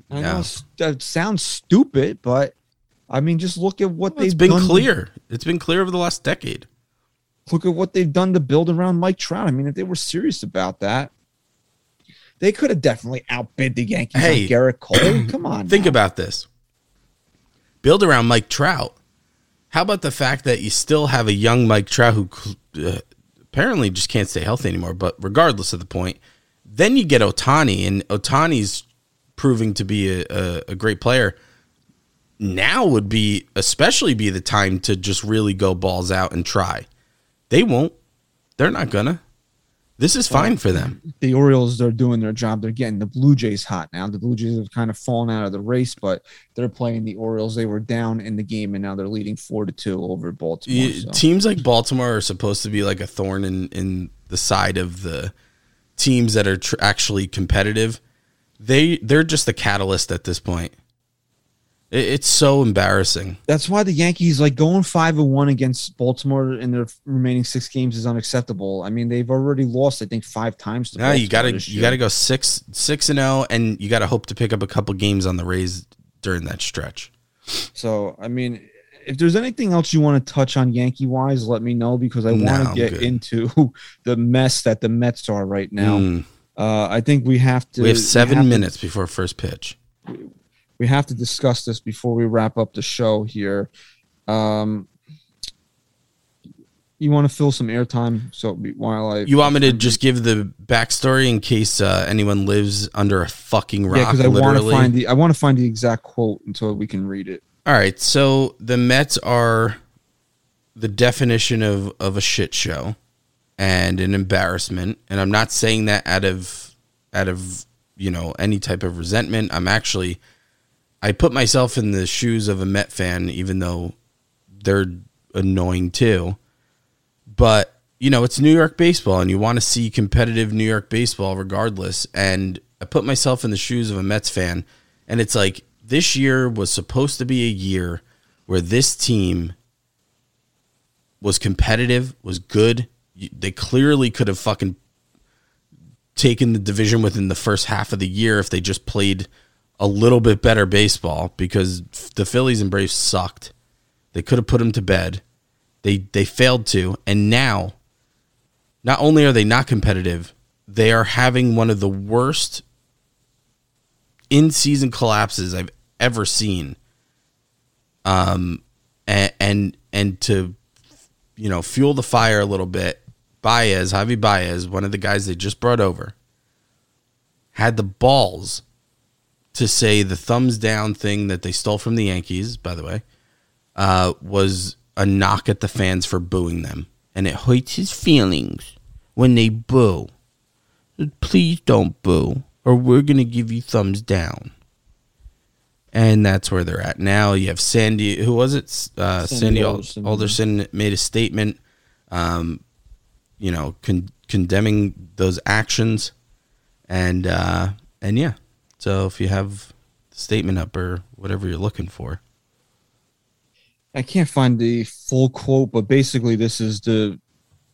I Yeah. know that sounds stupid, but I mean, just look at what Well, they've been done to- clear. It's been clear over the last decade. look at what they've done to build around Mike Trout. I mean, if they were serious about that, they could have definitely outbid the Yankees Hey. on Gerrit Cole. Come on, Think now. about this. Build around Mike Trout. How about the fact that you still have a young Mike Trout who uh, apparently just can't stay healthy anymore? But regardless of the point, then you get Ohtani, and Ohtani's proving to be a, a, a great player. Now would be especially be the time to just really go balls out and try. They won't. They're not gonna. This is fine for them. the Orioles are doing their job. They're getting the Blue Jays hot now. The Blue Jays have kind of fallen out of the race, but they're playing the Orioles. They were down in the game, and now they're leading four to two over Baltimore. So. Teams like Baltimore are supposed to be like a thorn in, in the side of the teams that are tr- actually competitive. They they're just the catalyst at this point. It, it's so embarrassing. That's why the Yankees like going five and one against Baltimore in their remaining six games is unacceptable. I mean, they've already lost, I think, five times. To Now you got to you got to go six six and zero, and you got to hope to pick up a couple games on the Rays during that stretch. So, I mean, if there's anything else you want to touch on Yankee wise, let me know because I No, want to get good. into the mess that the Mets are right now. Mm. Uh, I think we have to. we have seven have to- minutes before first pitch. We have to discuss this before we wrap up the show here. Um, you want to fill some airtime? So while I You want me to just give the backstory in case uh, anyone lives under a fucking rock? yeah, because I want to find the I want to find the exact quote until we can read it. All right, so the Mets are the definition of of a shit show and an embarrassment, and I'm not saying that out of out of you know any type of resentment. I'm actually I put myself in the shoes of a Met fan, even though they're annoying too. But you know, it's New York baseball, and you want to see competitive New York baseball regardless. And I put myself in the shoes of a Mets fan, and it's like this year was supposed to be a year where this team was competitive, was good. They clearly could have fucking taken the division within the first half of the year if they just played a little bit better baseball because the Phillies and Braves sucked. They could have put them to bed. They they failed to, and now not only are they not competitive, they are having one of the worst in-season collapses I've ever seen. Um, and and and to you know fuel the fire a little bit, Baez, Javi Baez, one of the guys they just brought over, had the balls to say the thumbs down thing that they stole from the Yankees, by the way, uh, was a knock at the fans for booing them. And it hurts his feelings when they boo. Please don't boo, or we're going to give you thumbs down. And that's where they're at now. You have Sandy, who was it? Uh, Sandy Sandy, Alderson. Alderson. made a statement, um, you know, con- condemning those actions, and uh, and yeah. So if you have the statement up or whatever you're looking for, I can't find the full quote, but basically this is the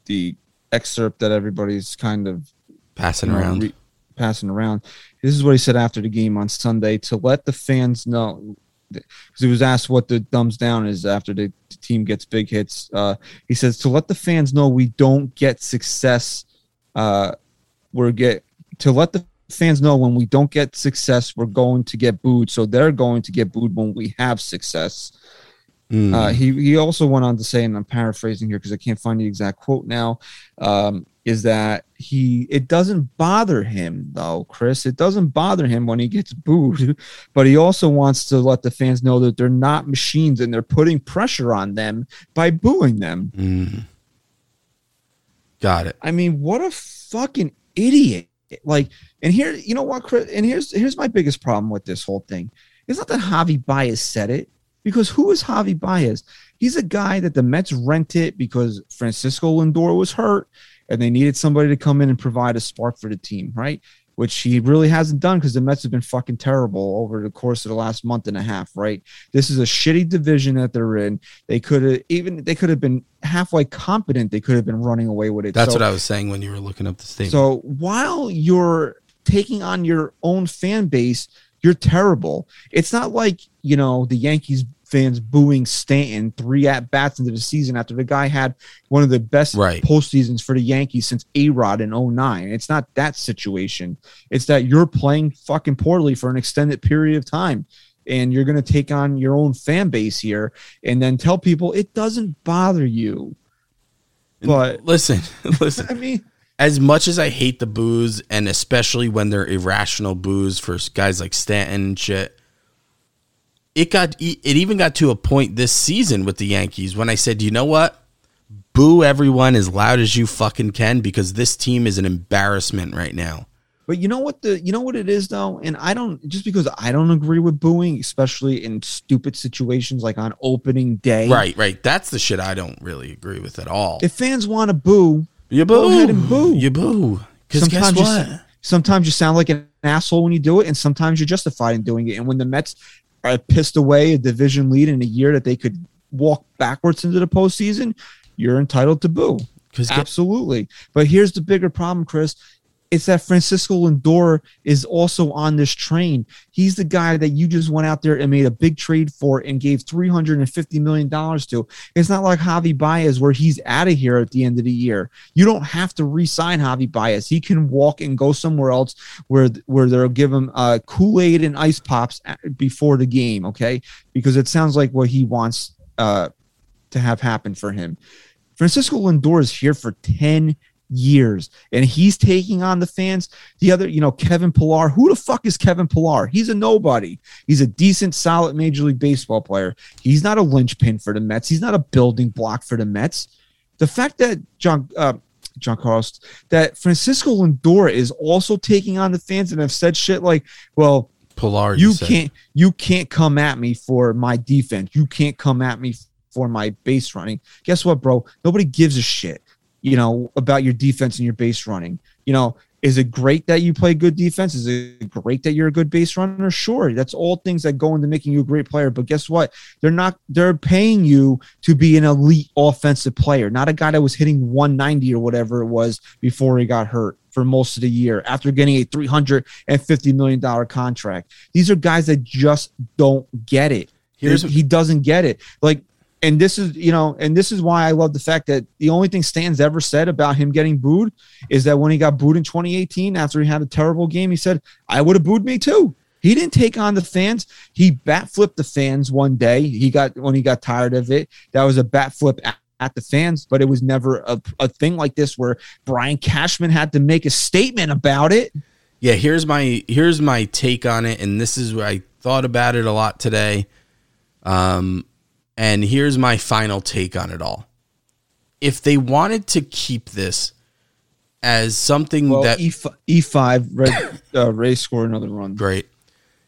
the excerpt that everybody's kind of passing you know, around. re- passing around. This is what he said after the game on Sunday to let the fans know because he was asked what the thumbs down is after the, the team gets big hits. Uh, he says to let the fans know we don't get success. Uh, we're get to let the fans know when we don't get success, we're going to get booed. So they're going to get booed when we have success. Mm. Uh, he he also went on to say, and I'm paraphrasing here because I can't find the exact quote now. Um, is that he? It doesn't bother him though, Chris. It doesn't bother him when he gets booed, but he also wants to let the fans know that they're not machines and they're putting pressure on them by booing them. Mm. Got it. I mean, what a fucking idiot! Like, and here, you know what, Chris? And here's here's my biggest problem with this whole thing. It's not that Javi Baez said it, because who is Javi Baez? He's a guy that the Mets rented because Francisco Lindor was hurt, and they needed somebody to come in and provide a spark for the team, right? Which he really hasn't done because the Mets have been fucking terrible over the course of the last month and a half, right? This is a shitty division that they're in. They could have even they could have been halfway competent. They could have been running away with it. That's So- what I was saying when you were looking up the statement. so while you're taking on your own fan base, you're terrible. It's not like, you know, the Yankees fans booing Stanton three at bats into the season after the guy had one of the best Right. postseasons for the Yankees since A Rod in 09. It's not that situation. It's that you're playing fucking poorly for an extended period of time. And you're going to take on your own fan base here and then tell people it doesn't bother you. But listen, listen. I mean, as much as I hate the booze, and especially when they're irrational booze for guys like Stanton and shit, it got it even got to a point this season with the Yankees when I said, you know what, boo everyone as loud as you fucking can because this team is an embarrassment right now. But you know what the you know what it is though, and I don't just because I don't agree with booing, especially in stupid situations like on opening day. Right, right. That's the shit I don't really agree with at all. If fans want to boo, you go ahead and boo. You boo. Because guess sometimes you, sometimes you sound like an asshole when you do it, and sometimes you're justified in doing it. And when the Mets are pissed away a division lead in a year that they could walk backwards into the postseason, you're entitled to boo. Absolutely. But here's the bigger problem, Chris. It's that Francisco Lindor is also on this train. He's the guy that you just went out there and made a big trade for and gave $350 million to. It's not like Javi Baez where he's out of here at the end of the year. You don't have to re-sign Javi Baez. He can walk and go somewhere else where where they'll give him uh, Kool-Aid and ice pops before the game, okay? Because it sounds like what he wants uh, to have happen for him. Francisco Lindor is here for 10 years and he's taking on the fans. The other, you know, Kevin Pillar. Who the fuck is Kevin Pillar? He's a nobody. He's a decent, solid Major League Baseball player. He's not a linchpin for the Mets. He's not a building block for the Mets. The fact that John, uh, Giancarlo, that Francisco Lindor is also taking on the fans and have said shit like, well, Pillar, you said. can't you can't come at me for my defense. You can't come at me for my base running. Guess what, bro? Nobody gives a shit, you know, about your defense and your base running. You know, is it great that you play good defense? Is it great that you're a good base runner? Sure. That's all things that go into making you a great player. But guess what? They're not they're paying you to be an elite offensive player, not a guy that was hitting 190 or whatever it was before he got hurt for most of the year after getting a $350 million contract. These are guys that just don't get it. Here's- he doesn't get it. Like, and this is, you know, and this is why I love the fact that the only thing Stan's ever said about him getting booed is that when he got booed in 2018 after he had a terrible game, he said, I would have booed me too. He didn't take on the fans. He bat flipped the fans one day. He got when he got tired of it. That was a bat flip at, at the fans, but it was never a, a thing like this where Brian Cashman had to make a statement about it. Yeah, here's my here's my take on it, and this is what I thought about it a lot today. Um, and here's my final take on it all. If they wanted to keep this as something Well, that E five red uh, Ray score another run. great,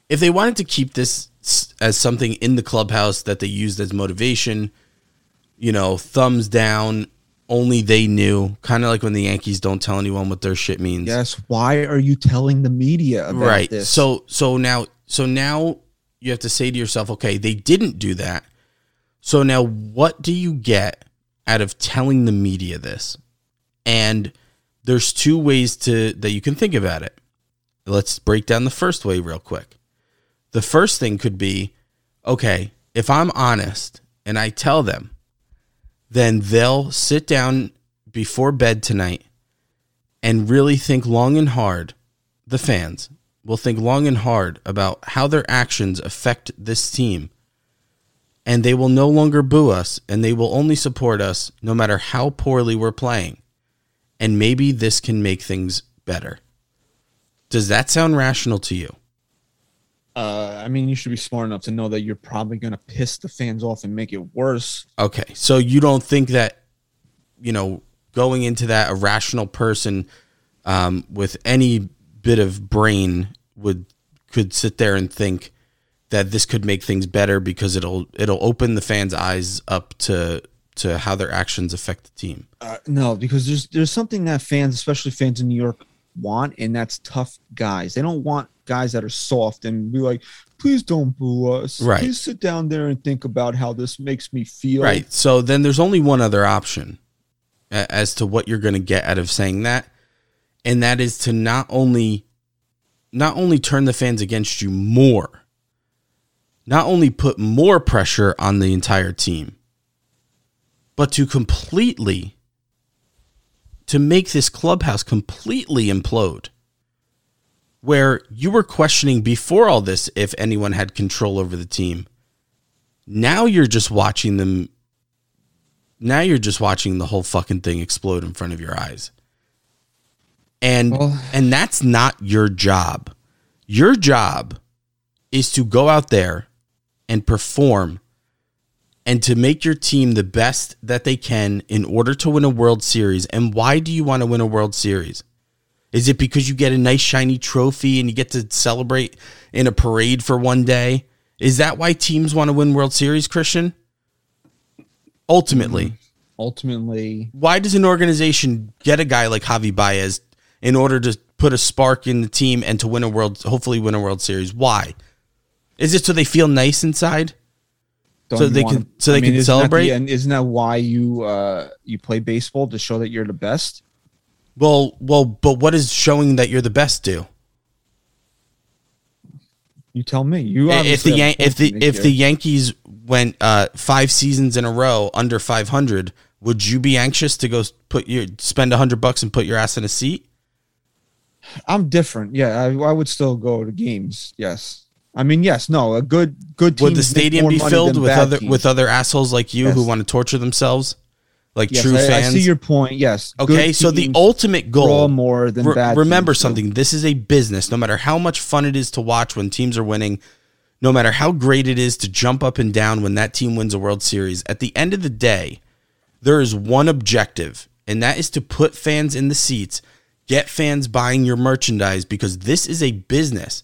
if they wanted to keep this as something in the clubhouse that they used as motivation, you know, thumbs down, only they knew, kind of like when the Yankees don't tell anyone what their shit means. Yes. Why are you telling the media about right this? so so now so now you have to say to yourself okay they didn't do that so now what do you get out of telling the media this? And there's two ways to that you can think about it. Let's break down the first way real quick. The first thing could be okay if i'm honest and i tell them then they'll sit down before bed tonight and really think long and hard the fans will think long and hard about how their actions affect this team. And they will no longer boo us and they will only support us no matter how poorly we're playing. And maybe this can make things better. Does that sound rational to you? uh, I mean, you should be smart enough to know that you're probably going to piss the fans off and make it worse. Okay. So you don't think that, you know, going into that, a rational person um, with any bit of brain would could sit there and think that this could make things better because it'll it'll open the fans' eyes up to to how their actions affect the team. Uh, no, because there's there's something that fans, especially fans in New York, want, and that's tough guys. They don't want guys that are soft and be like, "Please don't boo us. Right. Please sit down there and think about how this makes me feel." Right. So then there's only one other option as to what you're going to get out of saying that, and that is to not only not only turn the fans against you more, not only put more pressure on the entire team, but to completely to make this clubhouse completely implode. Where you were questioning before all this if anyone had control over the team. Now you're just watching them now you're just watching the whole fucking thing explode in front of your eyes. And Well- and that's not your job. Your job is to go out there and perform and to make your team the best that they can in order to win a World Series. And why do you want to win a World Series? Is it because you get a nice shiny trophy and you get to celebrate in a parade for one day? Is that why teams want to win World Series, Christian? Ultimately, Ultimately, why does an organization get a guy like Javi Baez in order to put a spark in the team and to win a world, hopefully win a World Series? Why? Is it so they feel nice inside? don't So they wanna- can- so they can isn't celebrate? and isn't that why you uh, you play baseball to show that you're the best? Well, well, but what is showing that you're the best do? You tell me. You if the Yan- if the if the Yankees went uh, five seasons in a row under 500, would you be anxious to go put your spend a hundred bucks and put your ass in a seat? I'm different. Yeah, I, I would still go to games. Yes, I mean yes. No, a good good team Would the stadium be filled with other with other assholes like you who want to torture themselves, like yes, true I, I see your point. Yes. Okay, so the ultimate goal. more than Re- bad. remember teams, so- something. This is a business. No matter how much fun it is to watch when teams are winning, no matter how great it is to jump up and down when that team wins a World Series, at the end of the day, there is one objective, and that is to put fans in the seats, get fans buying your merchandise because this is a business.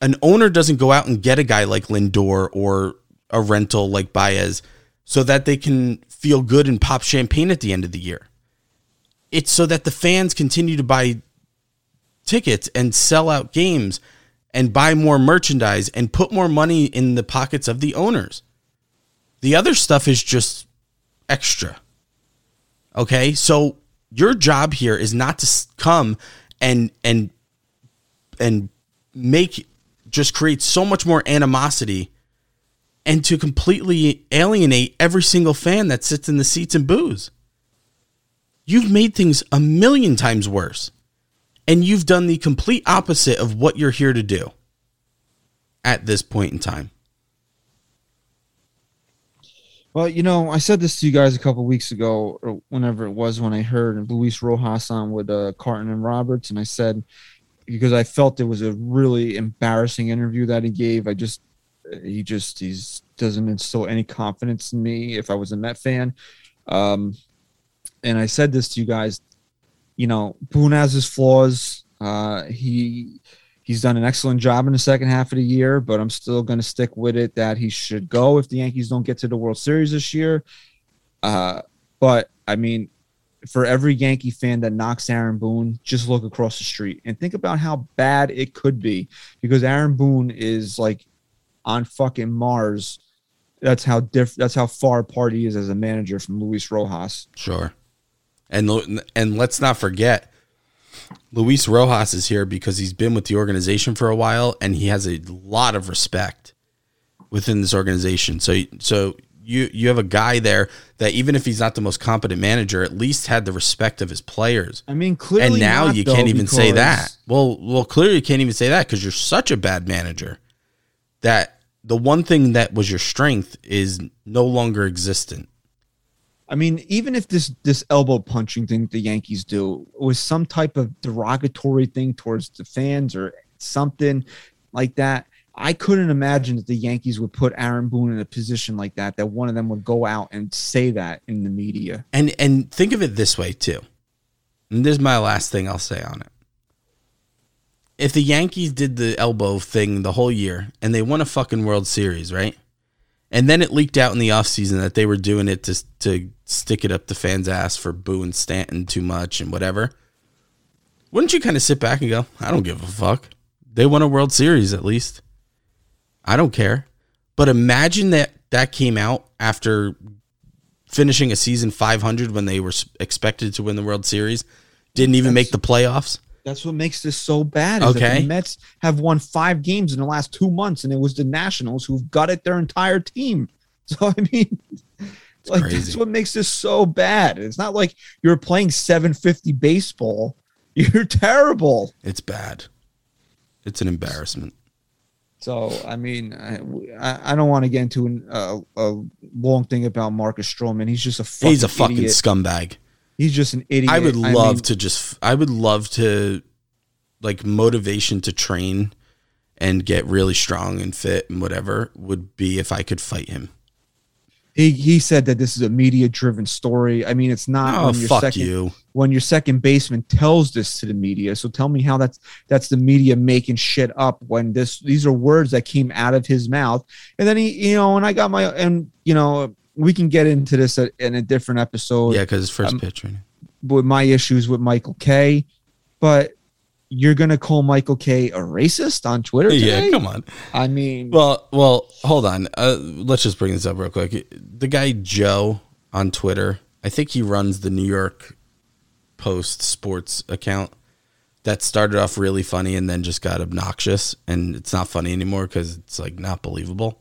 An owner doesn't go out and get a guy like Lindor or a rental like Baez so that they can feel good and pop champagne at the end of the year. It's so that the fans continue to buy tickets and sell out games and buy more merchandise and put more money in the pockets of the owners. The other stuff is just extra. Okay? So your job here is not to come and and and make just create so much more animosity and to completely alienate every single fan that sits in the seats and boos. You've made things a million times worse. And you've done the complete opposite of what you're here to do at this point in time. Well, you know, I said this to you guys a couple weeks ago, or whenever it was when I heard Luis Rojas on with uh, Carton and Roberts, and I said, because I felt it was a really embarrassing interview that he gave. I just he just he's doesn't instill any confidence in me if I was a Met fan. Um, and I said this to you guys, you know, Boone has his flaws. Uh, he he's done an excellent job in the second half of the year, but I'm still going to stick with it that he should go if the Yankees don't get to the World Series this year. Uh, but I mean, for every Yankee fan that knocks Aaron Boone, just look across the street and think about how bad it could be because Aaron Boone is like on fucking Mars. That's how diff- That's how far apart he is as a manager from Luis Rojas. Sure. And and let's not forget, Luis Rojas is here because he's been with the organization for a while and he has a lot of respect within this organization. So so you you have a guy there that even if he's not the most competent manager, at least had the respect of his players. I mean, clearly, and now not, you though, can't even say that. Well, well, clearly you can't even say that because you're such a bad manager that the one thing that was your strength is no longer existent. I mean, even if this this elbow punching thing the Yankees do was some type of derogatory thing towards the fans or something like that, I couldn't imagine that the Yankees would put Aaron Boone in a position like that. That one of them would go out and say that in the media. And and think of it this way too. And this is my last thing I'll say on it. If the Yankees did the elbow thing the whole year and they won a fucking World Series, right? And then it leaked out in the offseason that they were doing it to to stick it up the fans' ass for booing Stanton too much and whatever. Wouldn't you kind of sit back and go, I don't give a fuck. They won a World Series at least. I don't care. But imagine that that came out after finishing a season 500 when they were expected to win the World Series, didn't even make the playoffs. That's what makes this so bad. Okay. the Mets have won five games in the last two months, and it was the Nationals who've gutted their entire team. So I mean, like crazy. that's what makes this so bad. It's not like you're playing 750 baseball. You're terrible. It's bad. It's an embarrassment. So I mean, I, I- I don't want to get into an, uh, a long thing about Marcus Stroman. He's just a fucking He's a fucking idiot. scumbag. He's just an idiot. I would mean, love to just I would love to like motivation to train and get really strong and fit and whatever would be if I could fight him. He he said that this is a media driven story. I mean, it's not Oh when your fuck second you. when your second baseman tells this to the media. So tell me how that's that's the media making shit up when this these are words that came out of his mouth. And then he, you know, and I got my and you know, we can get into this in a different episode Yeah, because first Um, pitch right with my issues with Michael Kay. But you're gonna call Michael Kay a racist on Twitter? Yeah, come on. I mean, Well, well, hold on. Uh, let's just bring this up real quick. The guy Joe on Twitter, I think he runs the New York Post sports account that started off really funny and then just got obnoxious, and it's not funny anymore because it's like not believable.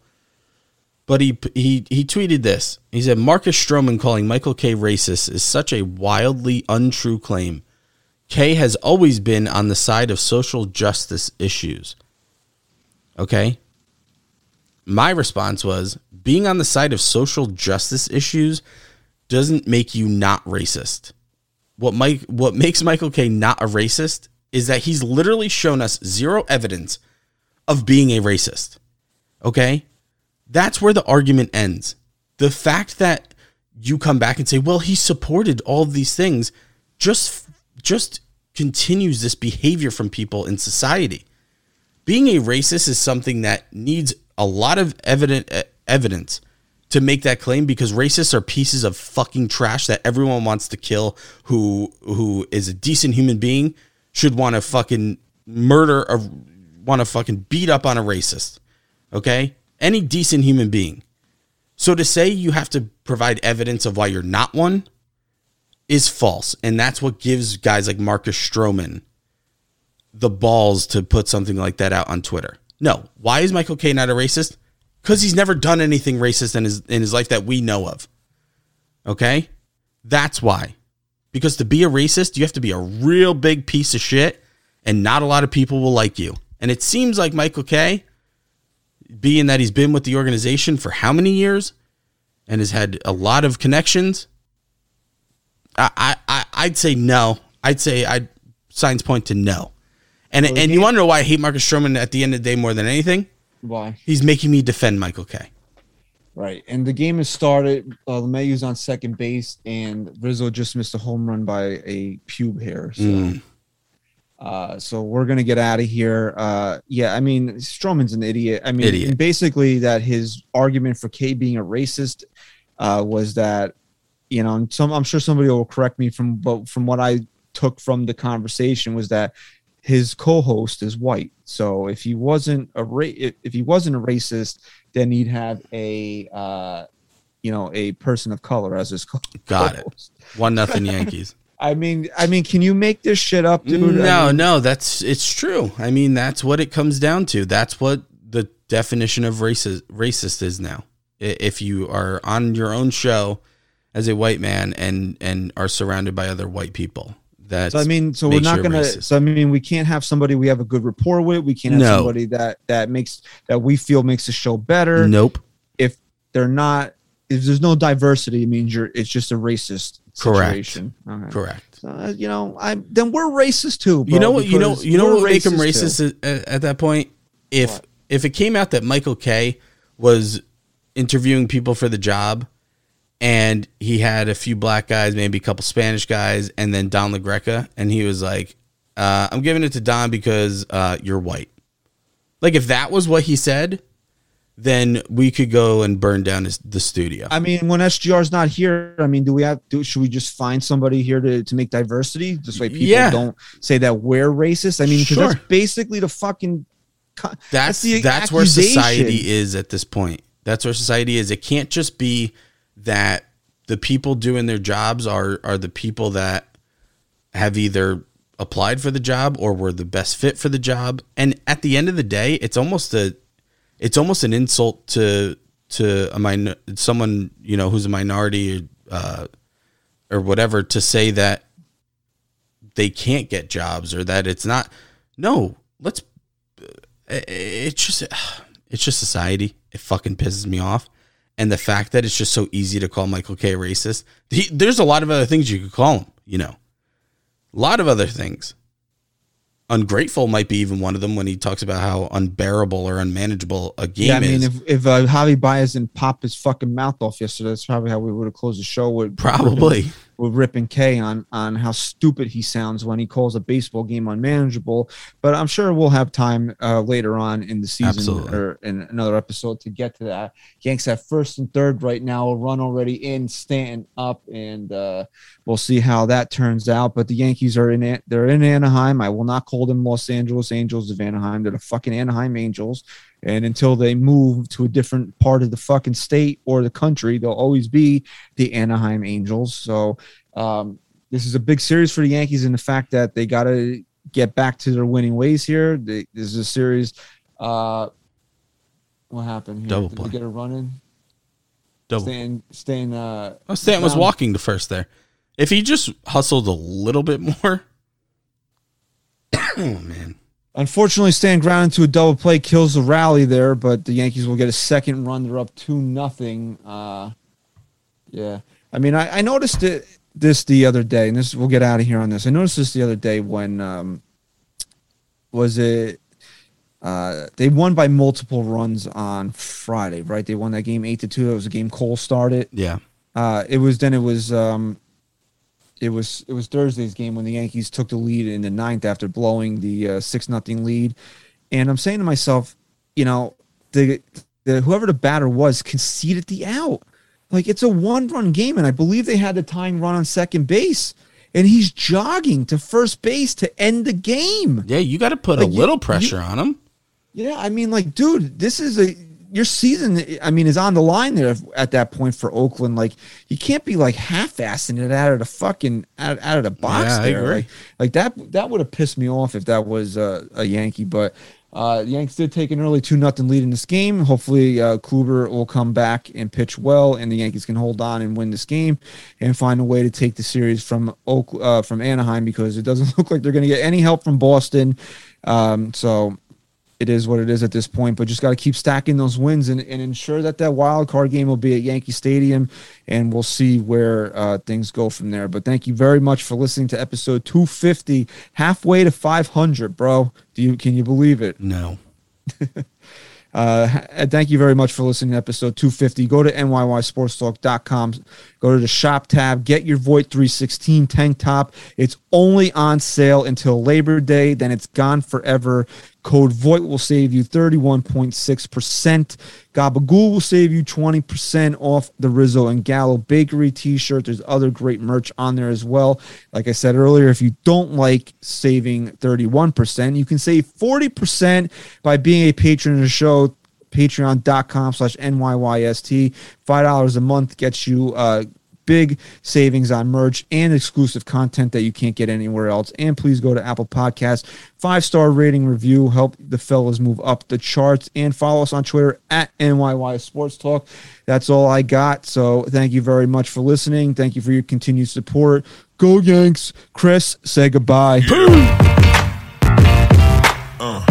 But he he he tweeted this. He said Marcus Stroman calling Michael Kay racist is such a wildly untrue claim. Kay has always been on the side of social justice issues. Okay? My response was being on the side of social justice issues doesn't make you not racist. What Mike what makes Michael Kay not a racist is that he's literally shown us zero evidence of being a racist. Okay? That's where the argument ends. The fact that you come back and say, "Well, he supported all these things," just just continues this behavior from people in society. Being a racist is something that needs a lot of evident uh, evidence to make that claim because racists are pieces of fucking trash that everyone wants to kill who who is a decent human being should want to fucking murder or want to fucking beat up on a racist okay? Any decent human being. So to say you have to provide evidence of why you're not one is false and that's what gives guys like Marcus Stroman the balls to put something like that out on Twitter. No. Why is Michael Kay not a racist? Because he's never done anything racist in his in his life that we know of. Okay? That's why. Because to be a racist, you have to be a real big piece of shit, and not a lot of people will like you. And it seems like Michael Kay, being that he's been with the organization for how many years and has had a lot of connections, I, I, I I'd say no. I'd say I'd signs point to no. And and you want to know why I hate Marcus Stroman at the end of the day more than anything? Why? He's making me defend Michael Kay. Right. And the game has started. Uh, LeMahieu's on second base, and Rizzo just missed a home run by a pube hair. So, Mm. uh, so we're gonna get out of here. Uh, yeah, I mean, Stroman's an idiot. I mean, Idiot. basically, that his argument for Kay being a racist uh, was that, you know, and some I'm sure somebody will correct me from, but from what I took from the conversation was that his co-host is white. So if he wasn't a ra- if, he wasn't a racist, then he'd have a uh, you know a person of color as his co- Got it. co-host. One nothing Yankees. I mean, I mean, can you make this shit up, dude? no, I mean, no, that's it's true. I mean, that's what it comes down to. That's what the definition of racist racist is now. If you are on your own show as a white man and and are surrounded by other white people, that's So I mean, so we're not gonna. racist. So I mean, we can't have somebody we have a good rapport with. We can't have No. somebody that that makes that we feel makes the show better. nope. If they're not, if there's no diversity, it means you're. It's just a racist Correct. situation. Okay. Correct. Uh, you know, I then we're racist too. you know what? You know you know what make too. racist at, at that point? If What? if it came out that Michael Kay was interviewing people for the job and he had a few black guys, maybe a couple Spanish guys, and then Don LaGreca, and he was like, uh, I'm giving it to Don because uh, you're white. Like if that was what he said, then we could go and burn down his, the studio. I mean, when SGR's not here, I mean, do we have? Do should we just find somebody here to, to make diversity? This way, people Yeah. don't say that we're racist. I mean, because Sure. that's basically the fucking. co- that's the that's where society is at this point. That's where society is. It can't just be that the people doing their jobs are are the people that have either applied for the job or were the best fit for the job. And at the end of the day, it's almost a it's almost an insult to to a min- someone you know who's a minority uh, or whatever to say that they can't get jobs or that it's not. No, let's it's just it's just society. It fucking pisses me off, and the fact that it's just so easy to call Michael Kay racist. He, there's a lot of other things you could call him. You know, a lot of other things. Ungrateful might be even one of them when he talks about how unbearable or unmanageable a game is. Yeah, I mean, is. if if uh, Javi Baez didn't pop his fucking mouth off yesterday, that's probably how we would have closed the show with Probably. with Rip and Kay on on how stupid he sounds when he calls a baseball game unmanageable. But I'm sure we'll have time uh, later on in the season Absolutely. or in another episode to get to that. Yanks at first and third right now, a run already in, Stanton up, and uh, we'll see how that turns out. But the Yankees are in it; they're in Anaheim. I will not call them Los Angeles Angels of Anaheim. They're the fucking Anaheim Angels. And until they move to a different part of the fucking state or the country, they'll always be the Anaheim Angels. So um, this is a big series for the Yankees in the fact that they got to get back to their winning ways here. They, this is a series. Uh, what happened here? Double Did play. get a run in? Double. Staying, staying. Uh, Oh, Stanton was walking to first there. If he just hustled a little bit more. oh man. Unfortunately, Stanton ground into a double play kills the rally there, but the Yankees will get a second run. They're up two nothing. Uh, yeah, I mean, I, I noticed it, this the other day, and this we'll get out of here on this. I noticed this the other day when um, was it? Uh, they won by multiple runs on Friday, right? They won that game eight to two. That was a game Cole started. Yeah. Uh, it was then it was um, it was it was Thursday's game when the Yankees took the lead in the ninth after blowing the uh, six nothing lead, and I'm saying to myself, you know, the the whoever the batter was conceded the out. Like it's a one run game, and I believe they had the tying run on second base, and he's jogging to first base to end the game. Yeah, you got to put Like, a little you- pressure on him. Yeah, I mean, like, dude, this is a your season. I mean, is on the line there at that point for Oakland. Like, you can't be like half-assing it out of the fucking out, out of the box Yeah, there. Like, like that that would have pissed me off if that was uh, a Yankee. But uh, the Yankees did take an early two nothing lead in this game. Hopefully, uh, Kluber will come back and pitch well, and the Yankees can hold on and win this game and find a way to take the series from Oak uh, from Anaheim because it doesn't look like they're going to get any help from Boston. Um, so it is what it is at this point. But just got to keep stacking those wins and, and ensure that that wild card game will be at Yankee Stadium, and we'll see where uh, things go from there. But thank you very much for listening to episode 250, halfway to 500, bro. Do you can you believe it? No. Uh, thank you very much for listening to episode 250. Go to NYYSportsTalk.com. Go to the shop tab. Get your Voit 316 tank top. It's only on sale until Labor Day. Then it's gone forever. Code VOIT will save you 31.6%. Gabagool will save you 20% off the Rizzo and Gallo Bakery t shirt. There's other great merch on there as well. Like I said earlier, if you don't like saving 31%, you can save 40% by being a patron of the show patreon.com slash nyyst five dollars a month gets you uh big savings on merch and exclusive content that you can't get anywhere else. And please go to Apple Podcasts. Five star rating review. Help the fellas move up the charts. And follow us on Twitter at NYY Sports Talk. That's all I got. So thank you very much for listening. Thank you for your continued support. Go Yanks. Chris, say goodbye. Yeah. Uh.